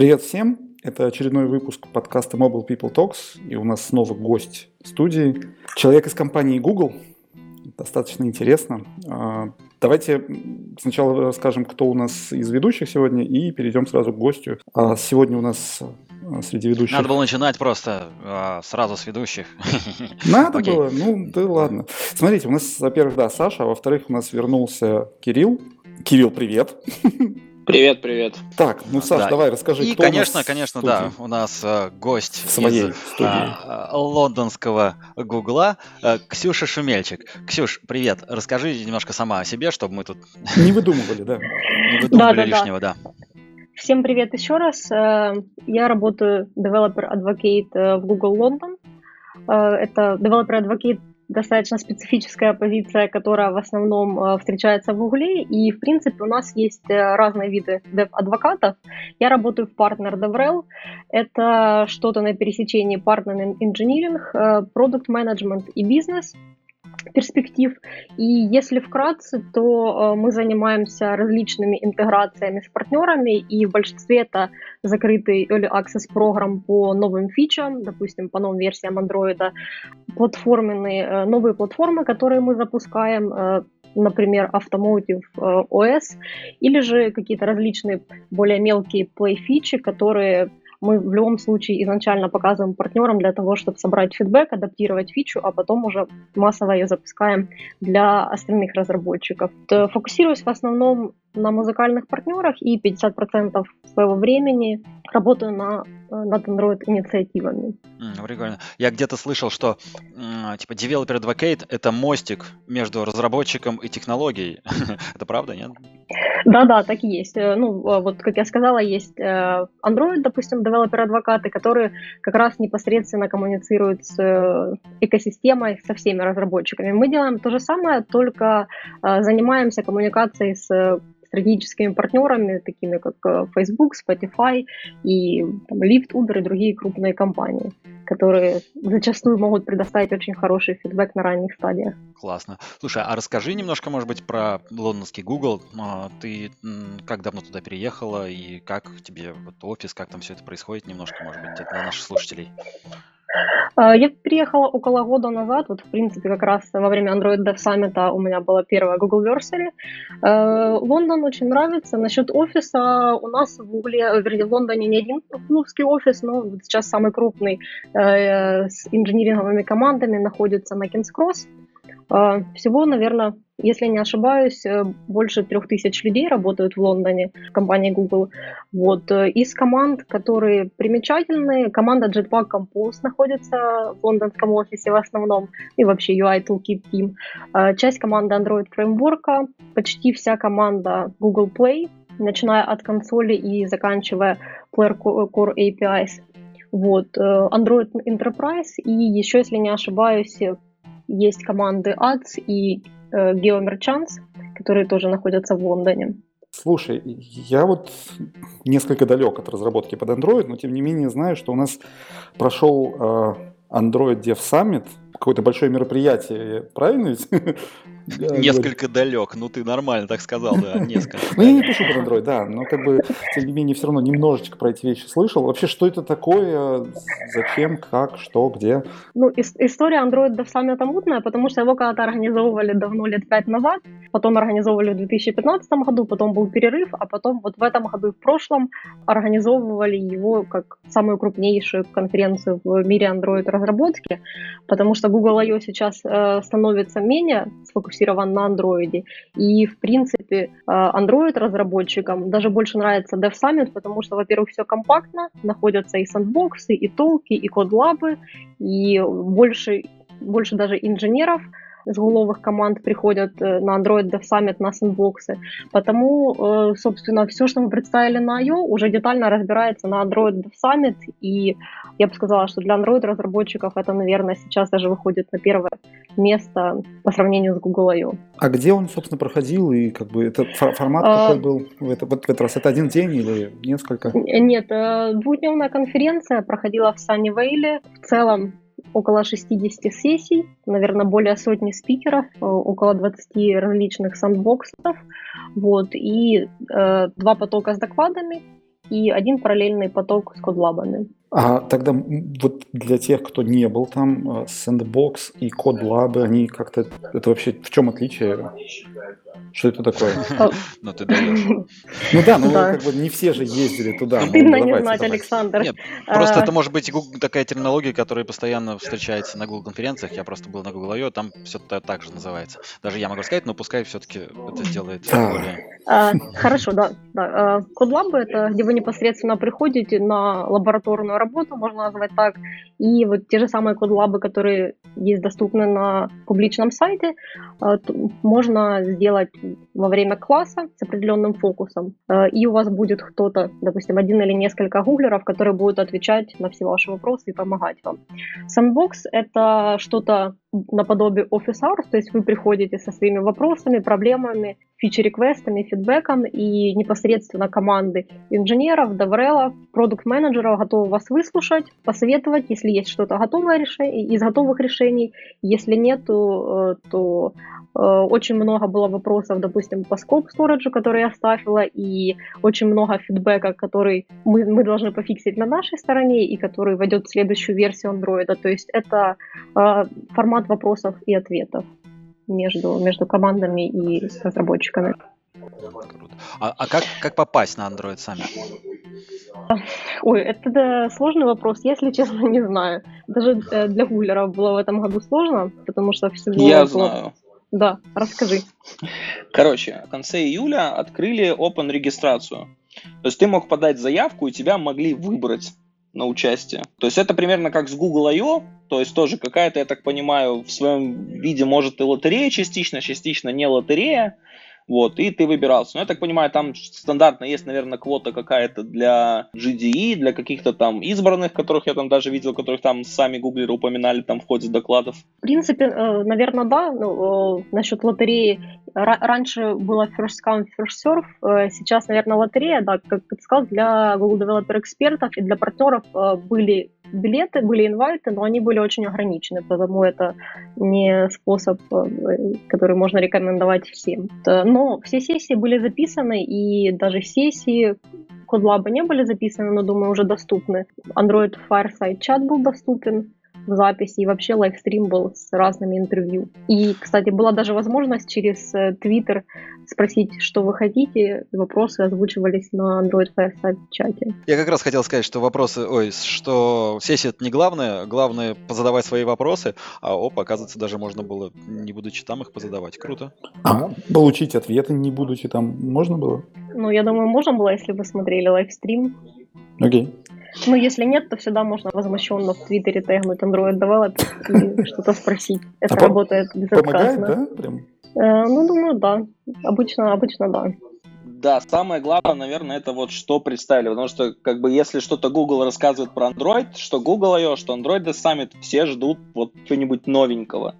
Привет всем! Это очередной выпуск подкаста Mobile People Talks, и у нас снова гость студии. Человек из компании Google. Достаточно интересно. А, давайте сначала расскажем, кто у нас из ведущих сегодня, и перейдем сразу к гостю. А, сегодня у нас а, среди ведущих... Надо было начинать просто сразу с ведущих. Надо было? Ну, да ладно. Смотрите, у нас, во-первых, да, Саша, а во-вторых, у нас вернулся Кирилл. Кирилл, привет. Привет, привет. Так, ну, Саш, да. давай расскажи, И, кто конечно, у нас конечно, да, у нас э, гость в своей из студии. э, лондонского Гугла, э, Ксюша Шумельчик. Ксюш, привет. Расскажи немножко сама о себе, чтобы мы тут Не выдумывали, да. не выдумывали лишнего, да. Всем привет еще раз. Э, Я работаю Developer Advocate э, в Google London. Э, Это Developer Advocate достаточно специфическая позиция, которая в основном э, встречается в Гугле. И, в принципе, у нас есть э, разные виды адвокатов. Я работаю в партнер DevRel. Это что-то на пересечении партнер инжиниринг, продукт менеджмент и бизнес перспектив. И если вкратце, то э, мы занимаемся различными интеграциями с партнерами, и в большинстве это закрытый Early Access программ по новым фичам, допустим, по новым версиям Android, платформенные, э, новые платформы, которые мы запускаем, э, например, Automotive OS, или же какие-то различные более мелкие play-фичи, которые мы в любом случае изначально показываем партнерам для того, чтобы собрать фидбэк, адаптировать фичу, а потом уже массово ее запускаем для остальных разработчиков. Фокусируюсь в основном на музыкальных партнерах и 50% своего времени работаю на, э, над Android-инициативами. М, Прикольно. Я где-то слышал, что типа Developer Advocate это мостик между разработчиком и технологией. Это правда, нет? Да-да, так и есть. Э, Ну, э, вот как я сказала, есть э, Android, допустим, девелопер-адвокаты, которые как раз непосредственно коммуницируют с э, экосистемой, со всеми разработчиками. Мы делаем то же самое, только занимаемся коммуникацией с стратегическими партнерами, такими как э, Facebook, Spotify и там, Lyft, Uber и другие крупные компании, которые зачастую могут предоставить очень хороший фидбэк на ранних стадиях. Классно. Слушай, а расскажи немножко, может быть, про лондонский Google. А, Ты как давно туда переехала и как тебе вот офис, как там все это происходит немножко, может быть, для наших слушателей? А, Я приехала около года назад, вот в принципе как раз во время Android Dev Summit у меня была первая Google Versary. Э, Лондон очень нравится. Насчет офиса у нас в Гугле, вернее, в Лондоне не один гугловский офис, но сейчас самый крупный э, с инжиниринговыми командами находится на Кингс Кросс. Э, Всего, наверное, если не ошибаюсь, э, больше трех тысяч людей работают в Лондоне в компании Google. Вот. э, Из команд, которые примечательные, команда Jetpack Compose находится в лондонском офисе в основном, и вообще UI Toolkit Team. Э, Часть команды Android фреймворка, почти вся команда Google Play, начиная от консоли и заканчивая Player Core APIs. Вот. э, Android Enterprise и еще, если не ошибаюсь, э, есть команды Ads и э, Geo Merchants, которые тоже находятся в Лондоне. Слушай, я вот несколько далек от разработки под Android, но тем не менее знаю, что у нас прошел э, Android Dev Summit, какое-то большое мероприятие, правильно ведь? Несколько далек, ну ты нормально так сказал, да, несколько. Ну, я не пишу под Android, да, но как бы, тем не менее, все равно немножечко про эти вещи слышал. Вообще, что это такое, зачем, как, что, где? Ну, ис- история Android Dev Summit мутная, потому что его когда-то организовывали давно, лет пять назад, потом организовывали в 2015 году, потом был перерыв, а потом вот в этом году и в прошлом организовывали его как самую крупнейшую конференцию в мире Android разработки, потому что Google I.O. сейчас э, становится менее сфокусирован на Android. И, в принципе, э, Android разработчикам даже больше нравится Dev Summit, потому что, во-первых, все компактно, находятся и сэндбоксы, и толки, и кодлабы, и больше, больше даже инженеров с гуловых команд приходят э, на Android Dev Summit, на сэндбоксы. Потому, э, собственно, все, что мы представили на I.O., уже детально разбирается на Android Dev Summit, и я бы сказала, что для Android разработчиков это, наверное, сейчас даже выходит на первое место по сравнению с Google I.O. А где он, собственно, проходил и как бы этот фо- формат А. какой был в, это- в этот раз? Это один день или несколько? Нет, э, двухдневная конференция проходила в Саннивейле. В целом около 60 сессий, наверное, более сотни спикеров, э, около 20 различных сандбоксов, вот, и э, два потока с докладами, и один параллельный поток с кодлабами. А тогда вот для тех, кто не был там, э, Sandbox и CodeLab, они как-то... Это вообще в чем отличие? Что это такое? Ну, ты даешь. Ну да, ну как бы не все же ездили туда. Стыдно не знать, Александр. Нет, просто а. это может быть такая терминология, которая постоянно встречается на Google конференциях. Я просто был на Google I.O., там все так же называется. Даже я могу сказать, но пускай все-таки это сделает более... А, хорошо, да. CodeLab — это где вы непосредственно приходите на лабораторную работу, можно назвать так, и вот те же самые CodeLab, которые есть доступны на публичном сайте, а, можно сделать во время класса с определенным фокусом, э, и у вас будет кто-то, допустим, один или несколько гуглеров, которые будут отвечать на все ваши вопросы и помогать вам. Sandbox — это что-то наподобие Office Hours, то есть вы приходите со своими вопросами, проблемами, фичи-реквестами, фидбэком, и непосредственно команды инженеров, деврелов, продукт-менеджеров готовы вас выслушать, посоветовать, если есть что-то готовое решение, из готовых решений. Если нет, то, э, то э, очень много было вопросов, допустим, по scope storage, который я ставила, и очень много фидбэка, который мы, мы должны пофиксить на нашей стороне, и который войдет в следующую версию Android. То есть это э, формат вопросов и ответов между, между командами и разработчиками. А, а как, как попасть на Android сами? Ой, это да, сложный вопрос, я, если честно, не знаю. Даже э, для гуглеров было в этом году сложно, потому что всего... Я было... знаю. Да, расскажи. Короче, в конце июля открыли open регистрацию. То есть ты мог подать заявку, и тебя могли выбрать на участие. То есть это примерно как с Google I.O., то есть тоже какая-то, я так понимаю, в своем виде может и лотерея частично, частично не лотерея, вот, и ты выбирался. Но я так понимаю, там стандартно есть, наверное, квота какая-то для GDE, для каких-то там избранных, которых я там даже видел, которых там сами гуглеры упоминали там в ходе докладов. В принципе, э, наверное, да. Ну, э, насчет лотереи. Раньше было first come, first serve. Э, сейчас, наверное, лотерея, да, как ты сказал, для Google Developer экспертов и для партнеров были билеты, были инвайты, но они были очень ограничены, потому это не способ, который можно рекомендовать всем. Но все сессии были записаны, и даже сессии CodeLab не были записаны, но, думаю, уже доступны. Android Fireside чат был доступен записи, и вообще лайвстрим был с разными интервью. И, кстати, была даже возможность через Twitter спросить, что вы хотите, вопросы озвучивались на Android Fireside чате. Я как раз хотел сказать, что вопросы, ой, что сессия это не главное, главное позадавать свои вопросы, а оп, оказывается, даже можно было, не будучи там, их позадавать. Круто. А получить ответы, не будучи там, можно было? Ну, я думаю, можно было, если вы смотрели лайвстрим. Окей. Okay. Ну, если нет, то всегда можно возмущенно в Твиттере тегнуть Android Developer и что-то спросить. Это а работает безотказно. Помогает, да? Прям? Э, ну, думаю, да. Обычно, обычно да. Да, самое главное, наверное, это вот что представили, потому что, как бы, если что-то Google рассказывает про Android, что Google I.O., что Android Summit, все ждут вот чего-нибудь новенького.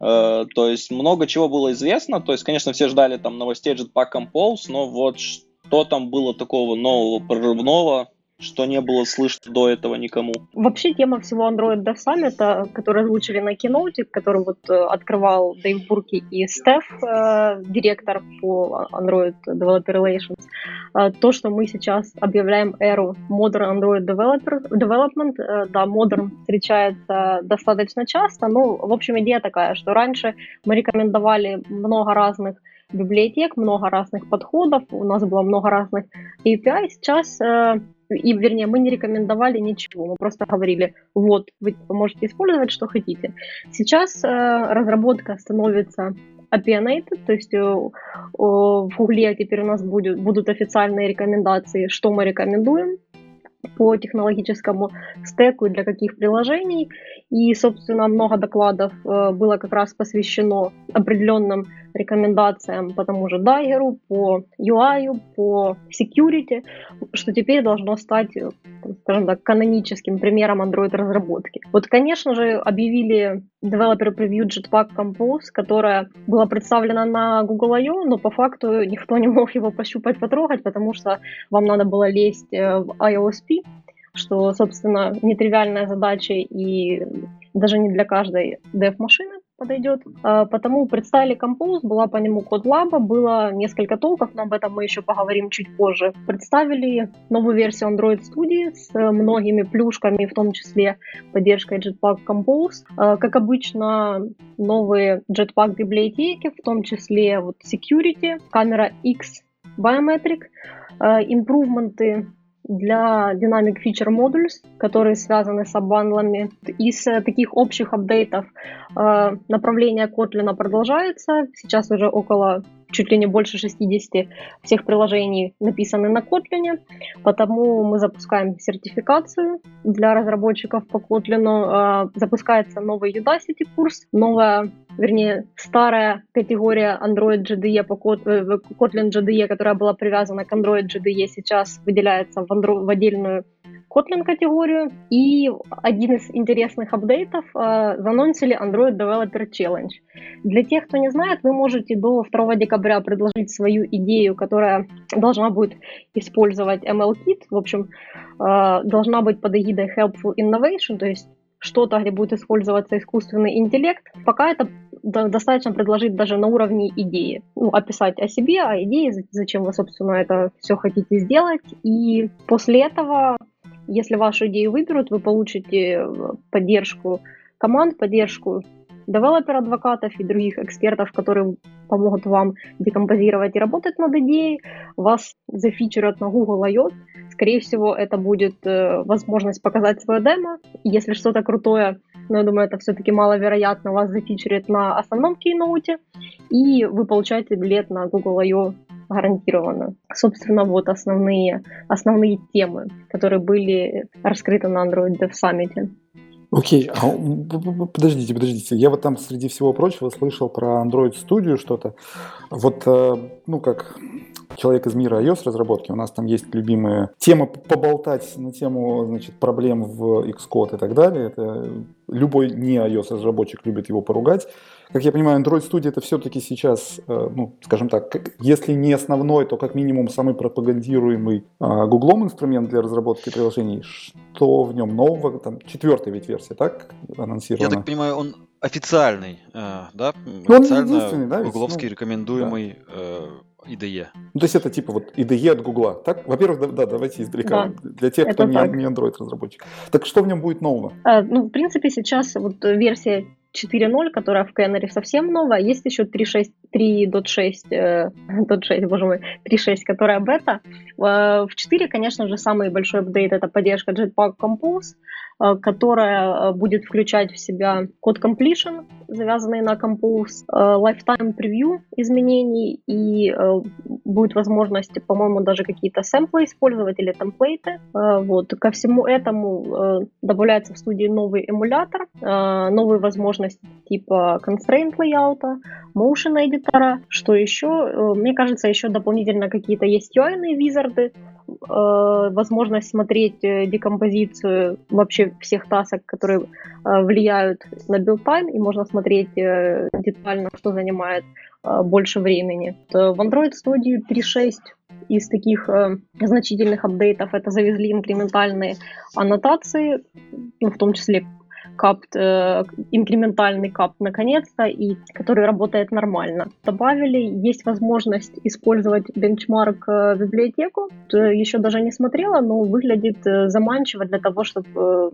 Э, то есть много чего было известно, то есть, конечно, все ждали там новостей Jetpack Compose, но вот что там было такого нового, прорывного, что не было слышно до этого никому. Вообще тема всего Android Dev Summit, который озвучили на Keynote, который вот э, открывал Дэйв Бурки и Стеф, э, директор по Android Developer Relations, э, то, что мы сейчас объявляем эру Modern Android Developer, Development, да, Modern встречается достаточно часто, но, в общем, идея такая, что раньше мы рекомендовали много разных библиотек, много разных подходов, у нас было много разных API. Сейчас и, вернее, мы не рекомендовали ничего, мы просто говорили, вот, вы можете использовать, что хотите. Сейчас э, разработка становится opinionated, то есть э, э, в Гугле теперь у нас будет, будут официальные рекомендации, что мы рекомендуем, по технологическому стеку и для каких приложений. И, собственно, много докладов э, было как раз посвящено определенным рекомендациям по тому же Dagger, по UI, по security, что теперь должно стать, э, скажем так, каноническим примером Android-разработки. Вот, конечно же, объявили Developer Preview Jetpack Compose, которая была представлена на Google I.O., но по факту никто не мог его пощупать, потрогать, потому что вам надо было лезть э, в iOSP, что, собственно, нетривиальная задача и даже не для каждой dev-машины. Подойдет. А, потому представили Compose, была по нему код лаба, было несколько толков, но об этом мы еще поговорим чуть позже. Представили новую версию Android Studio с многими плюшками, в том числе поддержкой Jetpack Compose. А, как обычно, новые Jetpack библиотеки, в том числе вот Security, камера X Biometric, импрувменты для Dynamic Feature Modules, которые связаны с бандлами. Из э, таких общих апдейтов э, направление Kotlin продолжается. Сейчас уже около чуть ли не больше 60 всех приложений написаны на Kotlin, потому мы запускаем сертификацию для разработчиков по Kotlin. А, запускается новый Udacity курс, новая, вернее, старая категория Android JDE по э, Kotlin JDE, которая была привязана к Android JDE, сейчас выделяется в, Android, в отдельную Kotlin категорию. И один из интересных апдейтов э, занонсили Android Developer Challenge. Для тех, кто не знает, вы можете до 2 декабря предложить свою идею, которая должна будет использовать ML-Kit. В общем, э, должна быть под эгидой Helpful Innovation, то есть что-то, где будет использоваться искусственный интеллект. Пока это достаточно предложить даже на уровне идеи. Ну, описать о себе, о идее, зачем вы, собственно, это все хотите сделать. И после этого если вашу идею выберут, вы получите э, поддержку команд, поддержку developer-адвокатов и других экспертов, которые помогут вам декомпозировать и работать над идеей. Вас зафичерят на Google I/O. Скорее всего, это будет э, возможность показать свое демо. Если что-то крутое, но я думаю, это все-таки маловероятно, вас зафичерят на основном keynote е, и вы получаете билет на Google I/O гарантированно. Собственно, вот основные, основные темы, которые были раскрыты на Android Dev Summit. Окей, а, подождите, подождите. Я вот там среди всего прочего слышал про Android Studio что-то. Вот, э, ну как человек из мира iOS разработки, у нас там есть любимая тема поболтать на тему, значит, проблем в Xcode и так далее. Это любой не iOS разработчик любит его поругать. Как я понимаю, Android Studio это все-таки сейчас, э, ну, скажем так, если не основной, то как минимум самый пропагандируемый Google а, инструмент для разработки приложений. Что в нем нового? Там четвертая ведь версия, так, анонсирована? Я так понимаю, он официальный, э, да? Ну, он единственный, да? Гугловский ну, рекомендуемый да. IDE. Ну, то есть это типа вот IDE от Гугла, так? Во-первых, да, да давайте издалека, да, для тех, кто не, не Android-разработчик. Так что в нем будет нового? А, ну, в принципе, сейчас вот версия 4.0, которая в Canary совсем новая, есть еще 3.6, 3.6, э, 6, боже мой, 3.6, которая бета. Э, в 4, конечно же, самый большой апдейт это поддержка Jetpack Compose, которая э, будет включать в себя код completion, завязанный на Compose, э, lifetime preview изменений и будет возможность, по-моему, даже какие-то сэмплы использовать или темплейты. Вот. Ко всему этому добавляется в студии новый эмулятор, новые возможности типа constraint layout, motion editor. Что еще? Мне кажется, еще дополнительно какие-то есть UI-визарды, возможность смотреть декомпозицию вообще всех тасок, которые э, влияют на time, и можно смотреть э, детально, что занимает э, больше времени. В Android Studio 3.6 из таких э, значительных апдейтов это завезли инкрементальные аннотации, ну, в том числе кап, э, инкрементальный кап наконец-то, и который работает нормально. Добавили, есть возможность использовать бенчмарк э, библиотеку. Еще даже не смотрела, но выглядит э, заманчиво для того, чтобы э,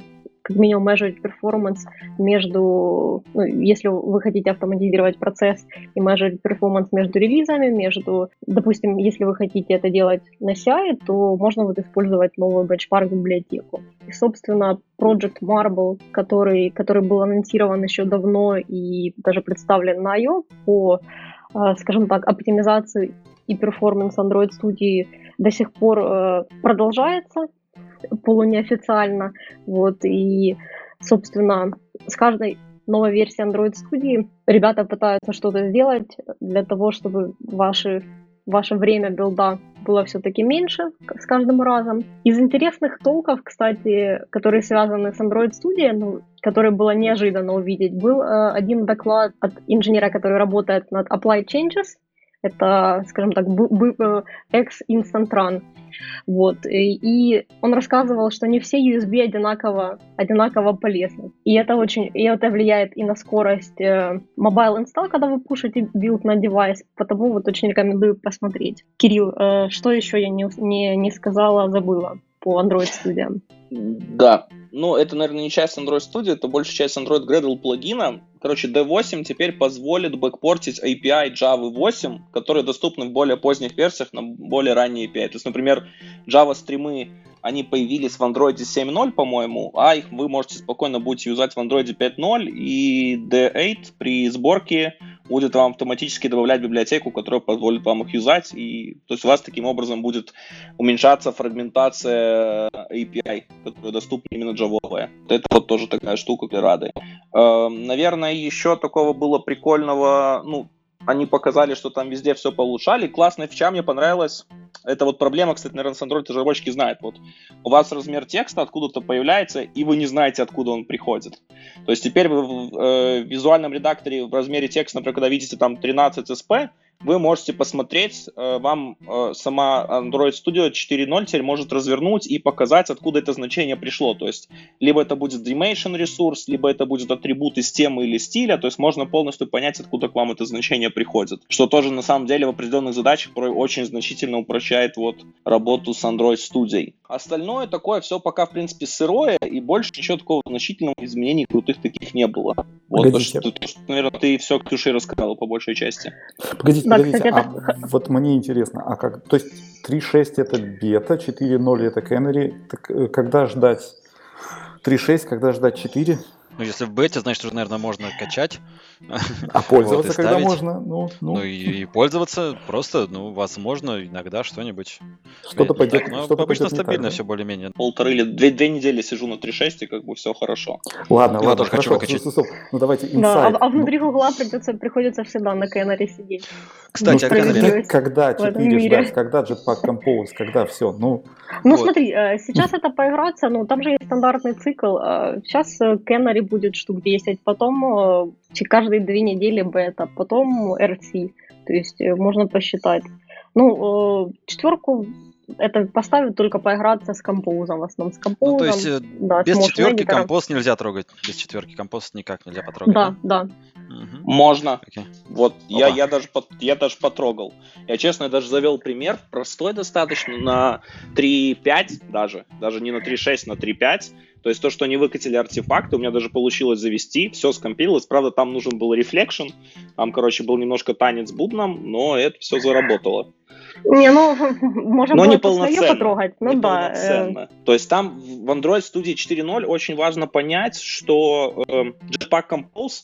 как минимум measured performance между, ну, если вы хотите автоматизировать процесс и measured performance между релизами, между, допустим, если вы хотите это делать на CI, то можно вот использовать новую benchmark библиотеку. И, собственно, Project Marble, который, который был анонсирован еще давно и даже представлен на I.O. по, а, скажем так, оптимизации и перформанс Android Studio до сих пор э, продолжается полунеофициально. Вот, и, собственно, с каждой новой версии Android Studio ребята пытаются что-то сделать для того, чтобы ваши, ваше время билда было все-таки меньше с каждым разом. Из интересных толков, кстати, которые связаны с Android Studio, ну, которые было неожиданно увидеть, был э, один доклад от инженера, который работает над Applied Changes. Это, скажем так, ex-Instant Run. Вот. И он рассказывал, что не все USB одинаково, одинаково полезны. И это очень, и это влияет и на скорость э, mobile install, когда вы пушите билд на девайс. Потому вот очень рекомендую посмотреть. Кирилл, э, что еще я не, не, не сказала, забыла по Android Studio? Да, ну, это, наверное, не часть Android Studio, это больше часть Android Gradle плагина. Короче, D8 теперь позволит бэкпортить API Java 8, которые доступны в более поздних версиях на более ранние API. То есть, например, Java стримы они появились в Android 7.0, по-моему, а их вы можете спокойно будете юзать в Android 5.0, и D8 при сборке будет вам автоматически добавлять библиотеку, которая позволит вам их юзать, и то есть у вас таким образом будет уменьшаться фрагментация API, которая доступна именно Java. Это вот тоже такая штука для рады. Эм, наверное, еще такого было прикольного, ну, они показали, что там везде все получали. Классная фича мне понравилась. Это вот проблема, кстати, наверное, с Android разработчики знают. Вот у вас размер текста откуда-то появляется, и вы не знаете, откуда он приходит. То есть теперь вы в э, визуальном редакторе в размере текста, например, когда видите там 13 SP, вы можете посмотреть, э, вам э, сама Android Studio 4.0 теперь может развернуть и показать, откуда это значение пришло. То есть, либо это будет Dimension ресурс, либо это будет атрибут из темы или стиля, то есть можно полностью понять, откуда к вам это значение приходит. Что тоже на самом деле в определенных задачах очень значительно упрощает вот работу с Android Studio. Остальное такое все пока, в принципе, сырое, и больше ничего такого значительного изменений крутых таких не было. Вот, то, что, то, что, наверное, ты все Ксюше рассказала по большей части. Погодите, да, погодите, кстати, а это... вот мне интересно, а как, то есть 3.6 это бета, 4.0 это Canary, так э, когда ждать 3.6, когда ждать 4? Ну, если в бете, значит, уже, наверное, можно качать. А пользоваться вот, когда можно? Ну, ну. ну и, и пользоваться просто, ну, возможно, иногда что-нибудь. Что-то пойдет. Но что обычно стабильно так, все более-менее. Полторы или две, две недели сижу на 3.6, и как бы все хорошо. Ладно, Я ладно, тоже хорошо. Хочу стоп, стоп. Ну давайте инсайт. Да, а, а внутри ну... Гугла придется, приходится всегда на Canary сидеть. Кстати, ну, а когда 4 ждать, когда Jetpack Compose, когда все, ну... Ну вот. смотри, э, сейчас это поиграться, ну там же есть стандартный цикл. Э, сейчас Canary будет штук 10, потом э, каждые две недели бета, потом RC. То есть можно посчитать. Ну, четверку это поставить только поиграться с композом, в основном с композом. Ну, то есть да, без четверки композ нельзя трогать, без четверки композ никак нельзя потрогать. Да, да. да. Угу. Можно. Okay. Вот я, я, даже, я даже потрогал. Я, честно, я даже завел пример, простой достаточно, на 3.5 даже, даже не на 3.6, на 3.5. То есть то, что они выкатили артефакты, у меня даже получилось завести, все скомпилилось. Правда, там нужен был рефлекшн, там, короче, был немножко танец бубном, но это все заработало. Не, ну, можем Но не полноценно, потрогать. Ну не да. Полноценно. То есть там в Android Studio 4.0 очень важно понять, что э, Jetpack Compose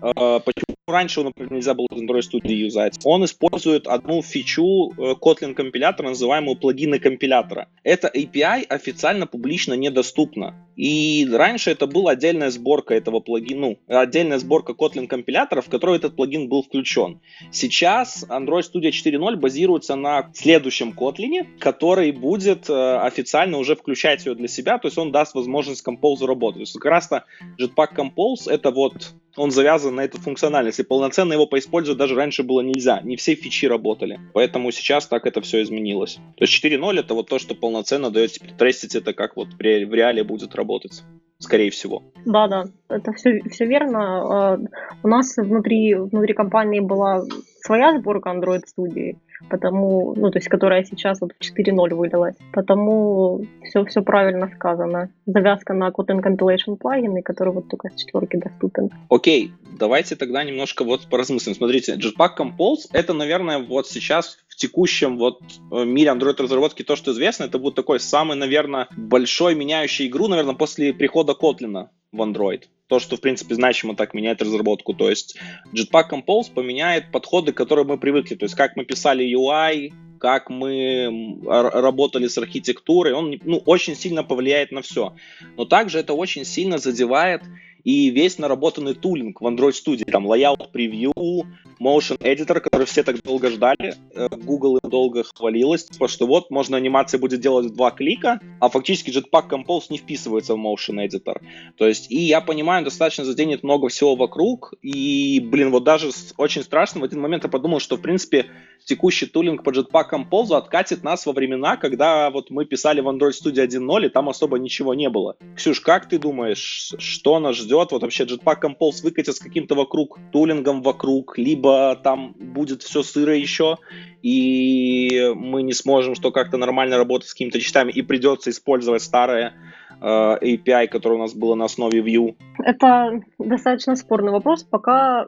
э, почему раньше, например, нельзя было Android Studio юзать? Он использует одну фичу э, Kotlin компилятора, называемую плагины компилятора. Эта API официально публично недоступна. И раньше это была отдельная сборка этого плагина, ну, отдельная сборка Kotlin компилятора, в которой этот плагин был включен. Сейчас Android Studio 4.0 базируется на следующем Kotlin, который будет э, официально уже включать ее для себя, то есть он даст возможность Compose работать. То есть как раз-то Jetpack Compose это вот он завязан на эту функциональность, и полноценно его поиспользовать даже раньше было нельзя, не все фичи работали, поэтому сейчас так это все изменилось. То есть 4.0 это вот то, что полноценно дает теперь трестить это как вот в реале будет работать скорее всего. Да, да, это все, все верно. А, у нас внутри, внутри компании была своя сборка Android студии, потому, ну, то есть, которая сейчас вот в 4.0 вылилась. Потому все, все правильно сказано. Завязка на Kotlin Compilation плагины, который вот только с четверки доступен. Окей, давайте тогда немножко вот поразмыслим. Смотрите, Jetpack Compose это, наверное, вот сейчас в текущем вот э, мире Android разработки то, что известно, это будет такой самый, наверное, большой меняющий игру, наверное, после прихода Kotlin в Android. То, что, в принципе, значимо так меняет разработку. То есть Jetpack Compose поменяет подходы, к которым мы привыкли. То есть как мы писали UI, как мы работали с архитектурой, он ну, очень сильно повлияет на все. Но также это очень сильно задевает и весь наработанный тулинг в Android Studio, там Layout Preview, Motion Editor, который все так долго ждали. Э, Google им долго хвалилась, потому что вот можно анимация будет делать в два клика, а фактически Jetpack Compose не вписывается в Motion Editor. То есть, и я понимаю, достаточно заденет много всего вокруг, и, блин, вот даже очень страшно, в один момент я подумал, что, в принципе, текущий тулинг по Jetpack Compose откатит нас во времена, когда вот мы писали в Android Studio 1.0, и там особо ничего не было. Ксюш, как ты думаешь, что нас ждет? Вот вообще Jetpack Compose выкатит с каким-то вокруг тулингом вокруг, либо там будет все сыро еще, и мы не сможем что как-то нормально работать с какими-то частями, и придется использовать старое э, API, которое у нас было на основе Vue? Это достаточно спорный вопрос. Пока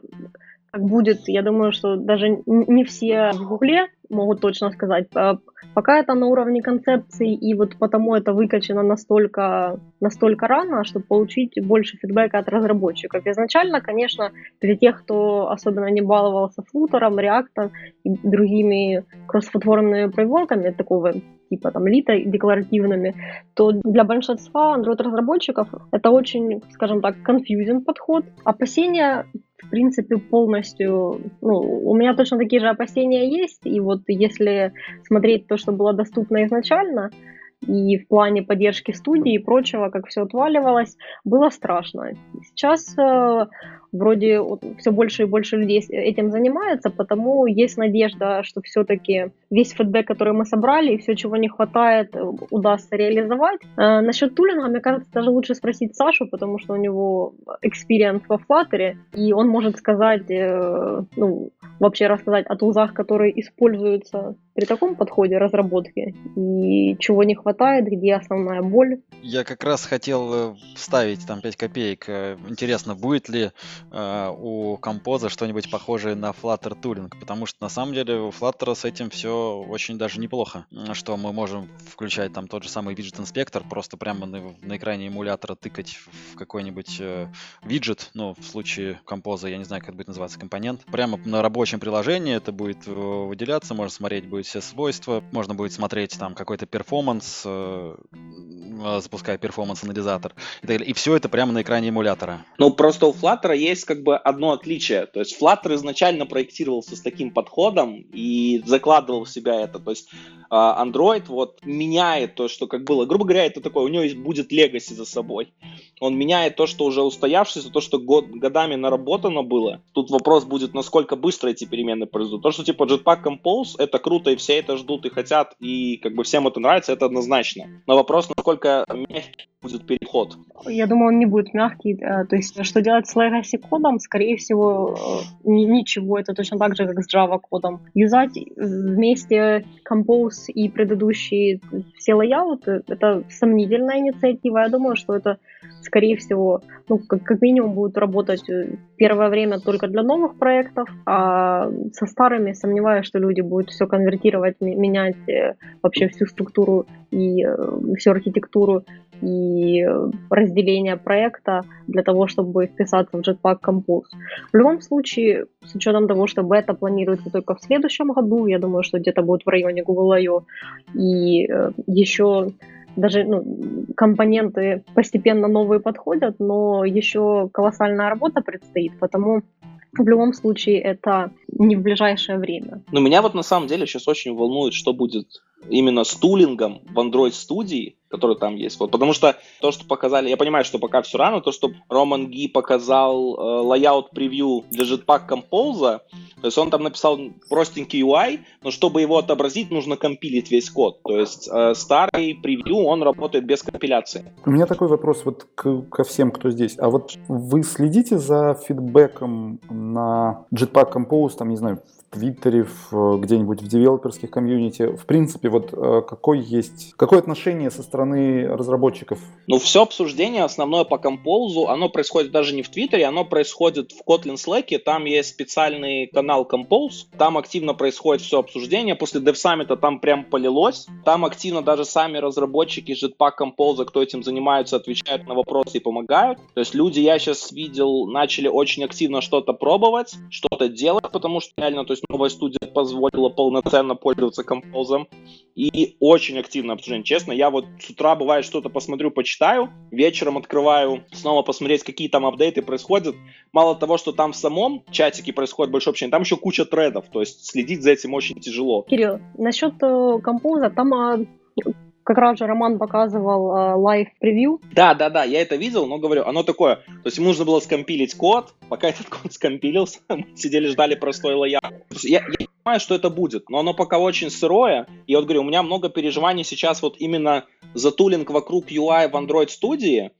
как будет, я думаю, что даже не все в Гугле могут точно сказать. А пока это на уровне концепции, и вот потому это выкачано настолько, настолько рано, чтобы получить больше фидбэка от разработчиков. Изначально, конечно, для тех, кто особенно не баловался флутером, реактом и другими кроссплатформенными фреймворками такого типа там лита декларативными, то для большинства Android-разработчиков это очень, скажем так, confusing подход. Опасения в принципе, полностью, ну, у меня точно такие же опасения есть, и вот если смотреть то, что было доступно изначально, и в плане поддержки студии и прочего, как все отваливалось, было страшно. Сейчас э, вроде все больше и больше людей этим занимается, потому есть надежда, что все-таки весь фидбэк, который мы собрали, и все, чего не хватает, э, удастся реализовать. Э, насчет tooling а, мне кажется, даже лучше спросить Сашу, потому что у него experience во Flutter, и он может сказать, э, ну, вообще рассказать о тулзах, которые используются при таком подходе разработки, и чего не хватает, где основная боль. Я как раз хотел вставить там 5 копеек. Интересно, будет ли э, у Compose а что-нибудь похожее на Flutter Tooling, потому что на самом деле у Flutter с этим все очень даже неплохо, что мы можем включать там тот же самый widget inspector, просто прямо на, на экране эмулятора тыкать в какой-нибудь э, виджет, ну, в случае Compose а, я не знаю, как это будет называться, компонент, прямо на рабочем приложении это будет э, выделяться, можно смотреть будет все свойства, можно будет смотреть там какой-то performance, э, запуская performance-анализатор и. И все это прямо на экране эмулятора. Ну, просто у Flutter как бы одно отличие. То есть Flutter изначально проектировался с таким подходом и закладывал в себя это. То есть а, Android вот меняет то, что как было. Грубо говоря, это такое, у него будет легаси за собой. Он меняет то, что уже устоявшееся, то, что год, годами наработано было. Тут вопрос будет, насколько быстро эти перемены произойдут. То, что типа Jetpack Compose, это круто, и все это ждут и хотят, и как бы всем это нравится, это однозначно. Но вопрос, насколько мягкий будет переход. Я думаю, он не будет мягкий. Э, то есть, что делать с legacy кодом, скорее всего, э, ничего. Это точно так же, как с Java кодом. Юзать вместе Compose и предыдущие все лайауты, это сомнительная инициатива. Я думаю, что это, скорее всего, ну, как, как минимум будет работать э, первое время только для новых проектов, а со старыми сомневаюсь, что люди будут все конвертировать, менять вообще всю структуру и всю архитектуру и разделение проекта для того, чтобы вписаться в Jetpack Compose. В любом случае, с учетом того, что бета планируется только в следующем году, я думаю, что где-то будет в районе Google I.O. И э, еще даже ну, компоненты постепенно новые подходят, но еще колоссальная работа предстоит, потому в любом случае это не в ближайшее время. Но меня вот на самом деле сейчас очень волнует, что будет именно с тулингом в Android студии, который там есть. Вот, потому что то, что показали, я понимаю, что пока все рано, то, что Роман Ги показал э, layout превью для Jetpack Compose, то есть он там написал простенький UI, но чтобы его отобразить, нужно компилить весь код. То есть э, старый превью, он работает без компиляции. У меня такой вопрос вот к, ко всем, кто здесь. А вот вы следите за фидбэком на Jetpack Compose, там, не знаю, Твиттере, в, где-нибудь в девелоперских комьюнити. В принципе, вот э, какой есть, какое отношение со стороны разработчиков? Ну, все обсуждение основное по Compose, оно происходит даже не в Твиттере, оно происходит в Kotlin Slack, там есть специальный канал Compose, там активно происходит все обсуждение, после Dev Summit там прям полилось, там активно даже сами разработчики Jetpack Compose, кто этим занимается, отвечают на вопросы и помогают. То есть люди, я сейчас видел, начали очень активно что-то пробовать, что-то делать, потому что реально, то есть новая студия позволила полноценно пользоваться композом. И очень активно обсуждение. Честно, я вот с утра бывает что-то посмотрю, почитаю, вечером открываю, снова посмотреть, какие там апдейты происходят. Мало того, что там в самом чатике происходит большое общение, там еще куча тредов, то есть следить за этим очень тяжело. Кирилл, насчет э, композа, там а, как раз же Роман показывал live preview. Э, да, да, да, я это видел, но говорю, оно такое, то есть ему нужно было скомпилить код, пока этот код скомпилился, мы сидели, ждали простой layout. Я, я понимаю, что это будет, но оно пока очень сырое, и вот говорю, у меня много переживаний сейчас вот именно за tooling вокруг UI в Android студии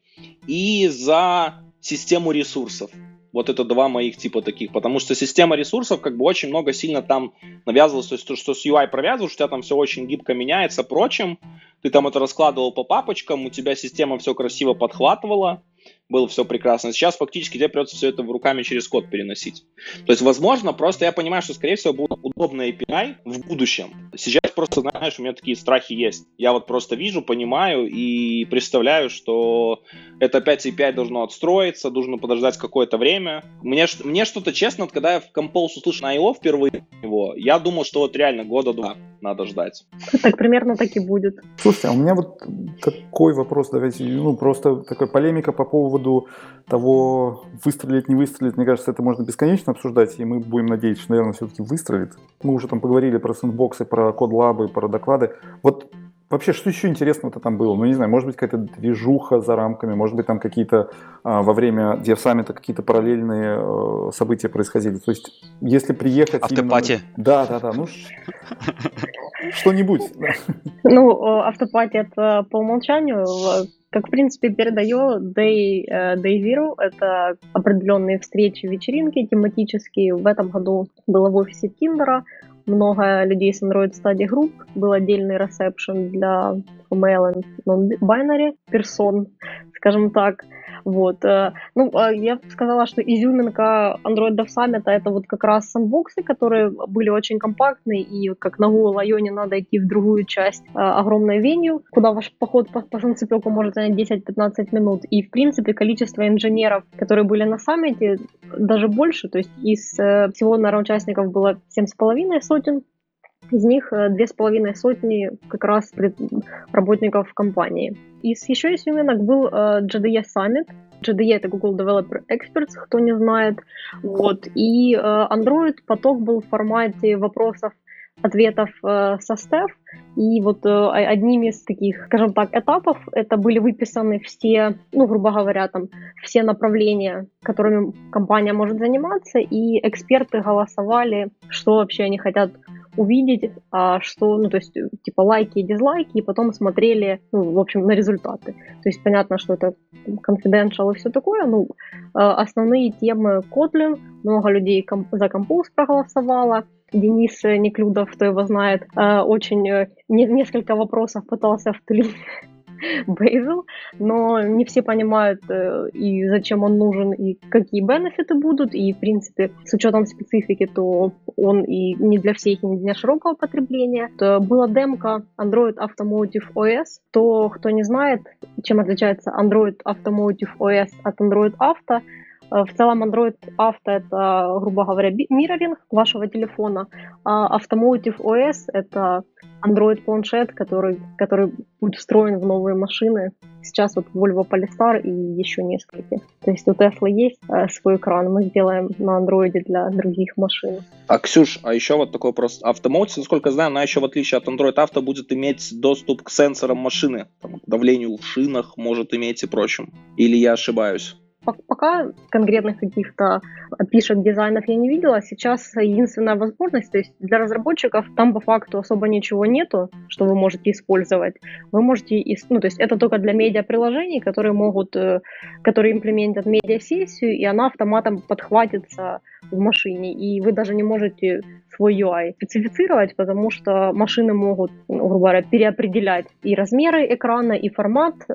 и за систему ресурсов. Вот это два моих типа таких, потому что система ресурсов как бы очень много сильно там навязывалась, то есть то, что с UI провязываешь, у тебя там все очень гибко меняется, прочим, ты там это раскладывал по папочкам, у тебя система все красиво подхватывала, было все прекрасно. Сейчас фактически тебе придется все это в руками через код переносить. То есть, возможно, просто я понимаю, что, скорее всего, будет удобный API в будущем. Сейчас просто, знаешь, у меня такие страхи есть. Я вот просто вижу, понимаю и представляю, что это опять API должно отстроиться, нужно подождать какое-то время. Мне, мне что-то честно, когда я в Compose услышал на IO впервые его, я думал, что вот реально года два надо ждать. Так примерно так и будет. Слушайте, а у меня вот такой вопрос, давайте, ну, просто такая полемика по поводу того, выстрелит, не выстрелит. Мне кажется, это можно бесконечно обсуждать, и мы будем надеяться, что, наверное, все-таки выстрелит. Мы уже там поговорили про sandbox ы, про codelab ы, про доклады. Вот Вообще, что еще интересного-то там было? Ну, не знаю, может быть, какая-то движуха за рамками, может быть, там какие-то а, во время DevSummit какие-то параллельные а, события происходили. То есть, если приехать... Afterparty. Именно... Да, да, да, ну что-нибудь. Ну, автопати это по умолчанию как, в принципе, передаю Day, э, Day Zero. Это определенные встречи, вечеринки тематические. В этом году было в офисе Тиндера много людей с Android Study Group, был отдельный ресепшн для female and non-binary персон, скажем так. Вот. Э, ну, а я сказала, что изюминка Android Dev Summit это вот как раз сандбоксы, которые были очень компактные, и как на Google Ione надо идти в другую часть э, огромной веню, куда ваш поход по, по санцепеку может занять 10-15 минут. И, в принципе, количество инженеров, которые были на саммите, даже больше. То есть из э, всего, наверное, участников было 7,5 сотен, из них две с половиной сотни как раз работников компании. Из еще из юнинок был э, JDE Summit. JDE это Google Developer Experts, кто не знает. Вот. И э, Android поток был в формате вопросов ответов э, со Steph. И вот э, одним из таких, скажем так, этапов это были выписаны все, ну, грубо говоря, там, все направления, которыми компания может заниматься, и эксперты голосовали, что вообще они хотят увидеть, а, что, ну, то есть, типа, лайки и дизлайки, и потом смотрели, ну, в общем, на результаты. То есть, понятно, что это confidential и все такое, ну, а, основные темы Kotlin, много людей за Compose проголосовало, Денис Неклюдов, кто его знает, а, очень э, несколько вопросов пытался втулить Bazel, но не все понимают, э, и зачем он нужен, и какие бенефиты будут, и, в принципе, с учетом специфики, то он и не для всех, и не для широкого потребления. То была демка Android Automotive OS. То, кто не знает, чем отличается Android Automotive OS от Android Auto, в целом Android Auto это, грубо говоря, мирроринг вашего телефона, а Automotive OS это Android планшет, который, который будет встроен в новые машины. Сейчас вот Volvo Polestar и еще несколько. То есть у Tesla есть э, свой экран, мы сделаем на Android для других машин. А, Ксюш, а еще вот такой вопрос. Автомоутив, насколько я знаю, она еще в отличие от Android Auto будет иметь доступ к сенсорам машины, там, к давлению в шинах может иметь и прочим. Или я ошибаюсь? Пока конкретных каких-то пишек дизайнов я не видела. Сейчас единственная возможность, то есть для разработчиков там по факту особо ничего нету, что вы можете использовать. Вы можете, ну то есть это только для медиа-приложений, которые могут, э, которые имплементят медиа-сессию, и она автоматом подхватится в машине, и вы даже не можете свой UI специфицировать, потому что машины могут, ну, грубо говоря, переопределять и размеры экрана, и формат э,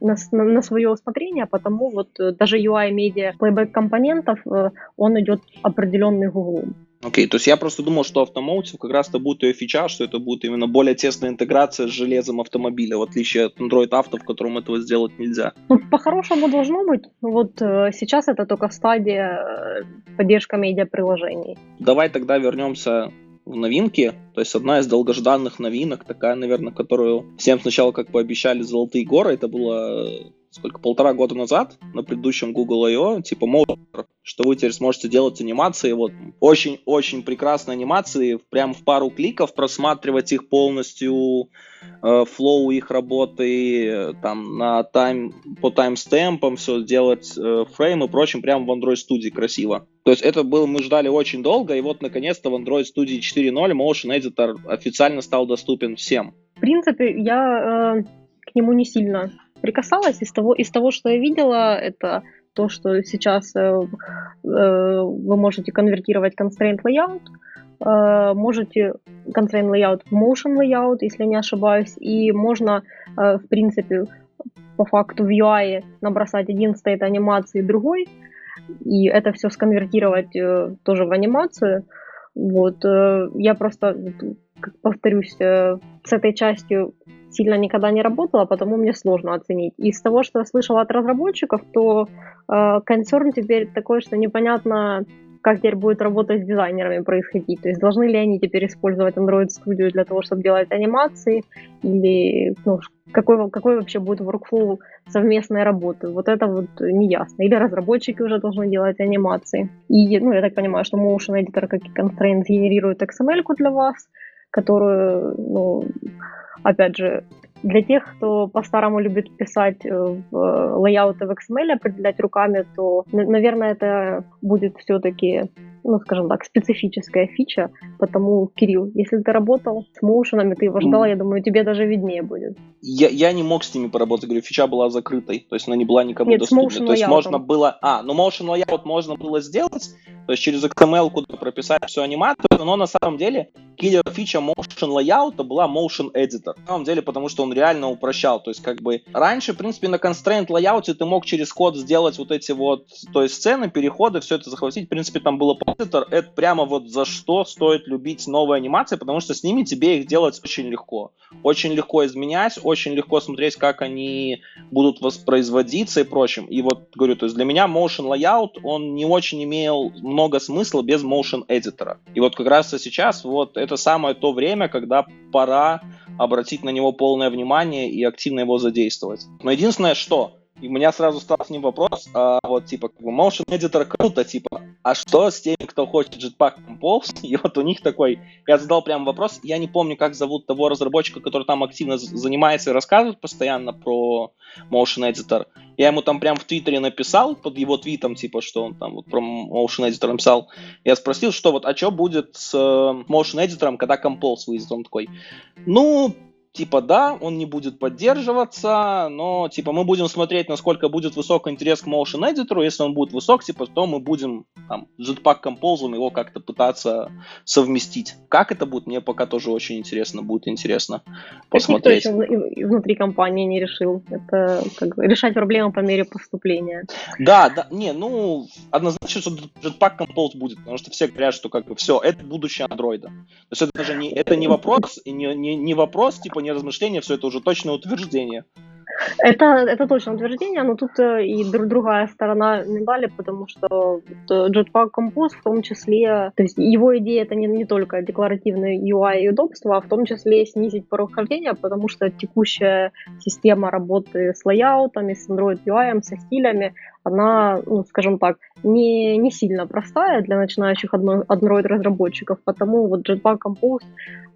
на, на, на свое усмотрение, потому вот э, даже UI медиа плейбэк компонентов, э, он идет определенный Google. Окей, okay, то есть я просто думал, что автомоутив как раз-то будет ее фича, что это будет именно более тесная интеграция с железом автомобиля, в отличие от Android Auto, в котором этого сделать нельзя. Ну, по-хорошему должно быть. Вот э, сейчас это только стадия э, поддержка медиа-приложений. Давай тогда вернемся в новинки. То есть одна из долгожданных новинок, такая, наверное, которую всем сначала как бы обещали золотые горы, это было сколько, полтора года назад на предыдущем Google I.O., типа Motor, что вы теперь сможете делать анимации, вот очень-очень прекрасные анимации, прям в пару кликов просматривать их полностью, э, их работы, там на тайм, по таймстемпам все делать, э, фрейм прочим, прямо в Android Studio красиво. То есть это было, мы ждали очень долго, и вот наконец-то в Android Studio 4.0 Motion Editor официально стал доступен всем. В принципе, я э, к нему не сильно прикасалась. Из того, из того, что я видела, это то, что сейчас э, э, вы можете конвертировать constraint layout, э, можете constraint layout в motion layout, если не ошибаюсь, и можно, э, в принципе, по факту в UI набросать один стейт анимации, другой, и это все сконвертировать э, тоже в анимацию. Вот, э, я просто повторюсь, э, с этой частью сильно никогда не работала, потому мне сложно оценить. Из того, что я слышала от разработчиков, то э, концерн теперь такой, что непонятно, как теперь будет работа с дизайнерами происходить. То есть должны ли они теперь использовать Android Studio для того, чтобы делать анимации, или ну, какой, какой вообще будет workflow совместной работы. Вот это вот не ясно. Или разработчики уже должны делать анимации. И, ну, я так понимаю, что Motion Editor, как и Constraint, генерирует XML для вас, которую, ну, опять же, для тех, кто по-старому любит писать э, в э, лейауты в XML, определять руками, то, наверное, это будет все-таки ну, скажем так, специфическая фича, потому, Кирилл, если ты работал с моушенами, ты его ждал, я думаю, тебе даже виднее будет. Я, я не мог с ними поработать, говорю, фича была закрытой, то есть она не была никому Нет, доступна. То есть можно было... А, ну motion layout можно было сделать, то есть через XML куда прописать всю анимацию, но на самом деле киллер фича motion layout была motion editor. На самом деле, потому что он реально упрощал, то есть как бы раньше, в принципе, на constraint layout ты мог через код сделать вот эти вот, то есть сцены, переходы, все это захватить, в принципе, там было Editor это прямо вот за что стоит любить новые анимации, потому что с ними тебе их делать очень легко. Очень легко изменять, очень легко смотреть, как они будут воспроизводиться и прочим. И вот говорю, то есть для меня motion layout, он не очень имел много смысла без motion editor. И вот как раз сейчас вот это самое то время, когда пора обратить на него полное внимание и активно его задействовать. Но единственное, что и у меня сразу стал с ним вопрос, а, вот, типа, как бы, motion editor круто, типа, а что с теми, кто хочет Jetpack Compose? И вот у них такой, я задал прям вопрос, я не помню, как зовут того разработчика, который там активно занимается и рассказывает постоянно про motion editor. Я ему там прям в Твиттере написал, под его твитом, типа, что он там вот про motion editor написал. Я спросил, что вот, а что будет с э, motion editor, когда Compose выйдет? Он такой, ну, типа, да, он не будет поддерживаться, но, типа, мы будем смотреть, насколько будет высок интерес к Motion Editor, если он будет высок, типа, то мы будем, там, Jetpack Compose его как-то пытаться совместить. Как это будет, мне пока тоже очень интересно, будет интересно посмотреть. никто еще внутри компании не решил. Это, как бы, решать проблемы по мере поступления. Да, да, не, ну, однозначно, что Jetpack Compose будет, потому что все говорят, что, как бы, все, это будущее андроида. То есть это даже не, это не вопрос, не, не, не вопрос, типа, не размышления, все это уже точное утверждение. Это, это точно утверждение, но тут э, и друг, другая сторона медали, потому что Jetpack Compose в том числе, то есть его идея это не, не только декларативный UI и удобство, а в том числе снизить порог хождения, потому что текущая система работы с лайаутами, с Android UI, со стилями, она, ну, скажем так, не, не сильно простая для начинающих Android-разработчиков, потому вот Jetpack Compose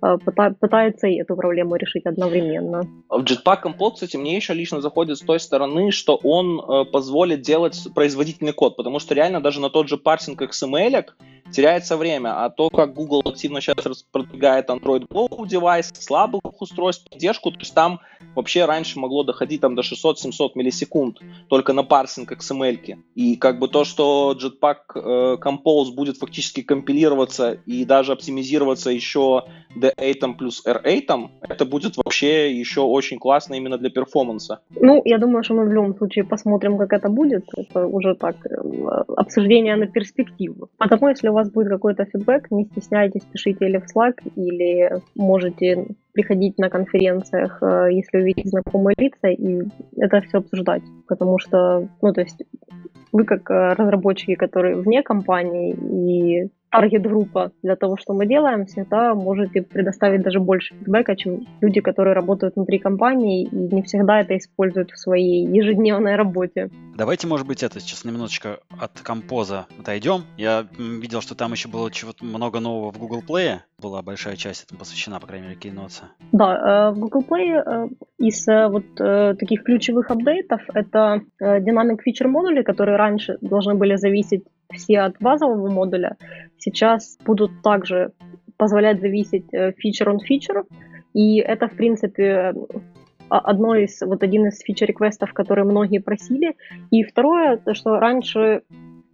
э, пытается и эту проблему решить одновременно. В Jetpack Compose, кстати, мне еще лично заходит с той стороны, что он э, позволит делать производительный код, потому что реально даже на тот же парсинг XML теряется время, а то, как Google активно сейчас продвигает Android Go девайс, слабых устройств, поддержку, то есть там вообще раньше могло доходить там до 600-700 миллисекунд только на парсинг XML. -ки. И как бы то, что Jetpack э, Compose будет фактически компилироваться и даже оптимизироваться еще D8 плюс R8, это будет вообще еще очень классно именно для перформанса. Ну, я думаю, что мы в любом случае посмотрим, как это будет. Это уже так, э, обсуждение на перспективу. Потому если вас будет какой-то фидбэк, не стесняйтесь, пишите или в Slack, или можете приходить на конференциях, э, если увидите знакомые лица, и это все обсуждать. Потому что, ну, то есть вы как э, разработчики, которые вне компании, и таргет-группа для того, что мы делаем, всегда можете предоставить даже больше фидбэка, чем люди, которые работают внутри компании и не всегда это используют в своей ежедневной работе. Давайте, может быть, это сейчас немножечко от композа отойдем. Я видел, что там еще было чего-то много нового в Google Play. Была большая часть этому посвящена, по крайней мере, Keynote. Да, э, в Google Play э, из э, вот таких ключевых апдейтов это Dynamic Feature модули, которые раньше должны были зависеть все от базового модуля, сейчас будут также позволять зависеть feature on feature, и это, в принципе, одно из, вот один из фичер-реквестов, которые многие просили. И второе, то, что раньше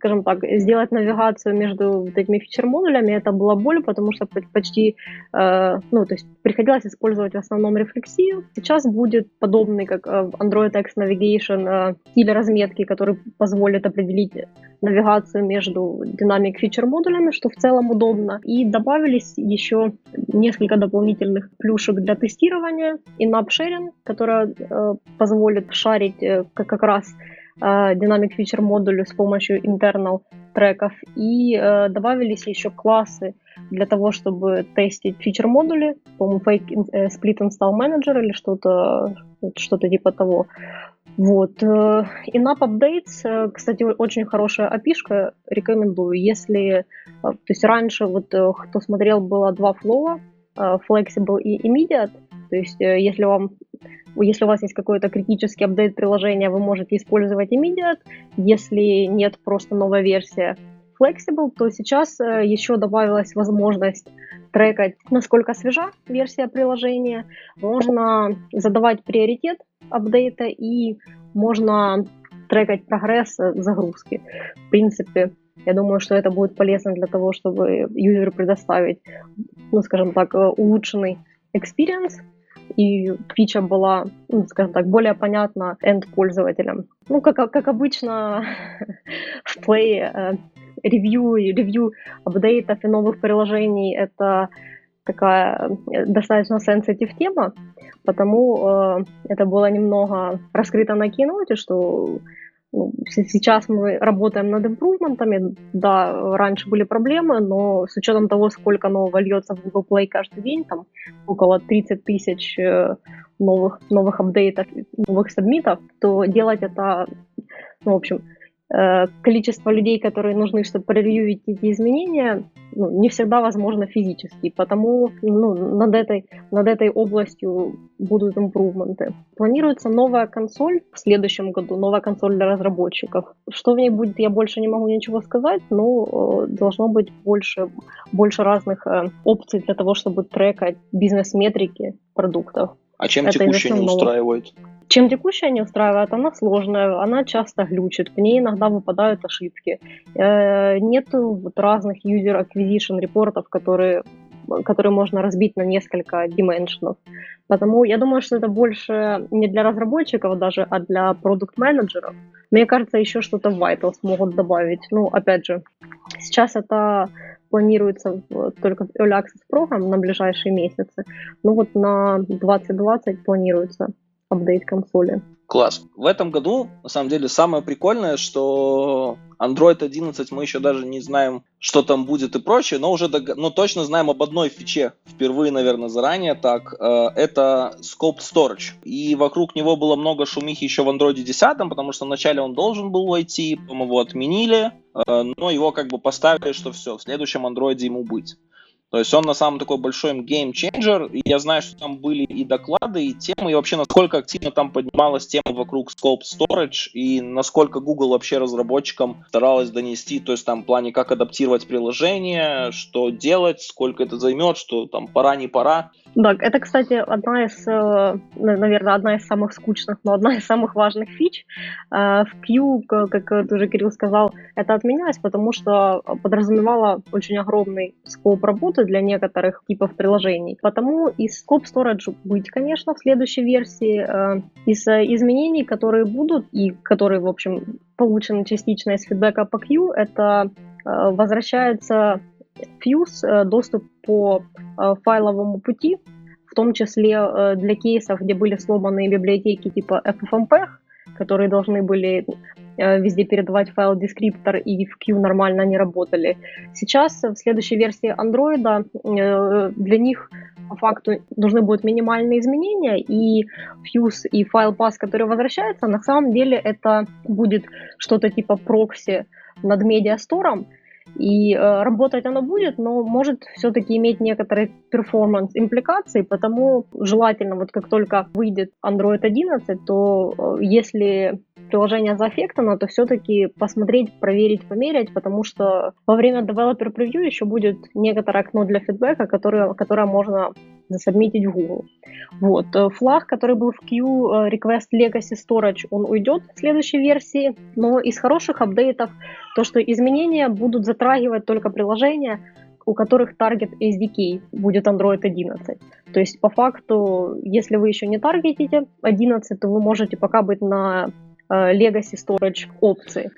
скажем так, сделать навигацию между вот этими фичер-модулями, это была боль, потому что почти, э, ну, то есть приходилось использовать в основном рефлексию. Сейчас будет подобный, как э, Android X Navigation, э, стиль разметки, который позволит определить навигацию между динамик фичер-модулями, что в целом удобно. И добавились еще несколько дополнительных плюшек для тестирования. И sharing, которая э, позволит шарить э, как, как раз Dynamic Feature модулю с помощью internal треков. И э, добавились еще классы для того, чтобы тестить фичер модули, по-моему, Fake э, Split Install Manager или что-то что-то типа того. Вот. Э, in-app updates, э, кстати, очень хорошая опишка, рекомендую. Если, э, то есть раньше, вот кто смотрел, было два флоа, Flexible и Immediate, то есть если вам если у вас есть какой-то критический апдейт приложения, вы можете использовать Immediate. Если нет, просто новая версия Flexible, то сейчас э, еще добавилась возможность трекать, насколько свежа версия приложения. Можно задавать приоритет апдейта и можно трекать прогресс загрузки. В принципе, я думаю, что это будет полезно для того, чтобы юзеру предоставить, ну, скажем так, э, улучшенный experience и фича была, ну, скажем так, более понятна end-пользователям. Ну, как, как обычно в Play, э, ревью и ревью апдейтов и новых приложений — это такая э, достаточно sensitive тема, потому э, это было немного раскрыто на киноте, что ну, сейчас мы работаем над импрувментами. Да, раньше были проблемы, но с учетом того, сколько нового льется в Google Play каждый день, там около 30 тысяч э, новых, новых апдейтов, новых сабмитов, то делать это, ну, в общем, количество людей, которые нужны, чтобы проревьюить эти изменения, ну, не всегда возможно физически. Потому ну, над, этой, над этой областью будут импрувменты. Планируется новая консоль в следующем году, новая консоль для разработчиков. Что в ней будет, я больше не могу ничего сказать, но э, должно быть больше, больше разных э, опций для того, чтобы трекать бизнес-метрики продуктов. А чем Это текущая не устраивает? Чем текущая не устраивает, она сложная, она часто глючит, в ней иногда выпадают ошибки. Э, нету вот разных user acquisition репортов, которые которые можно разбить на несколько дименшенов. Потому я думаю, что это больше не для разработчиков даже, а для продукт-менеджеров. Мне кажется, еще что-то в Vitals могут добавить. Ну, опять же, сейчас это планируется только в Early Access Program на ближайшие месяцы. Ну вот на 2020 планируется апдейт консоли. Класс. В этом году, на самом деле, самое прикольное, что Android 11 мы еще даже не знаем, что там будет и прочее, но уже дог... ну, точно знаем об одной фиче, впервые, наверное, заранее так, э, это Scope Storage. И вокруг него было много шумихи еще в Android 10, потому что вначале он должен был войти, потом его отменили, э, но его как бы поставили, что все, в следующем Android ему быть. То есть он на самом такой большой геймченджер. Я знаю, что там были и доклады, и темы, и вообще насколько активно там поднималась тема вокруг Scope Storage, и насколько Google вообще разработчикам старалась донести, то есть там в плане, как адаптировать приложение, что делать, сколько это займет, что там пора, не пора. Да, это, кстати, одна из, э, наверное, одна из самых скучных, но одна из самых важных фич. Э, в Q, как уже Кирилл сказал, это отменялось, потому что подразумевало очень огромный скоп работы для некоторых типов приложений. Потому и скоп storage быть, конечно, в следующей версии. Э, из изменений, которые будут и которые, в общем, получены частично из фидбэка по Q, это возвращается Fuse э, доступ по э, файловому пути, в том числе э, для кейсов, где были сломаны библиотеки типа FFmpeg, которые должны были везде передавать файл descriptor и в Q нормально не работали. Сейчас в следующей версии Android для них по факту нужны будут минимальные изменения, и fuse и файл pass, который возвращается, на самом деле это будет что-то типа прокси над медиастором, и э, работать оно будет, но может все-таки иметь некоторые перформанс-импликации, потому желательно, вот как только выйдет Android 11, то э, если приложение заэффектано, то все-таки посмотреть, проверить, померять, потому что во время developer preview еще будет некоторое окно для фидбэка, которое, которое можно засобмитить в Google. Вот. Э, флаг, который был в Q, э, Request Legacy Storage, он уйдет в следующей версии, но из хороших апдейтов то, что изменения будут затрагивать только приложения, у которых таргет SDK будет Android 11. То есть, по факту, если вы еще не таргетите 11, то вы можете пока быть на legacy storage опции.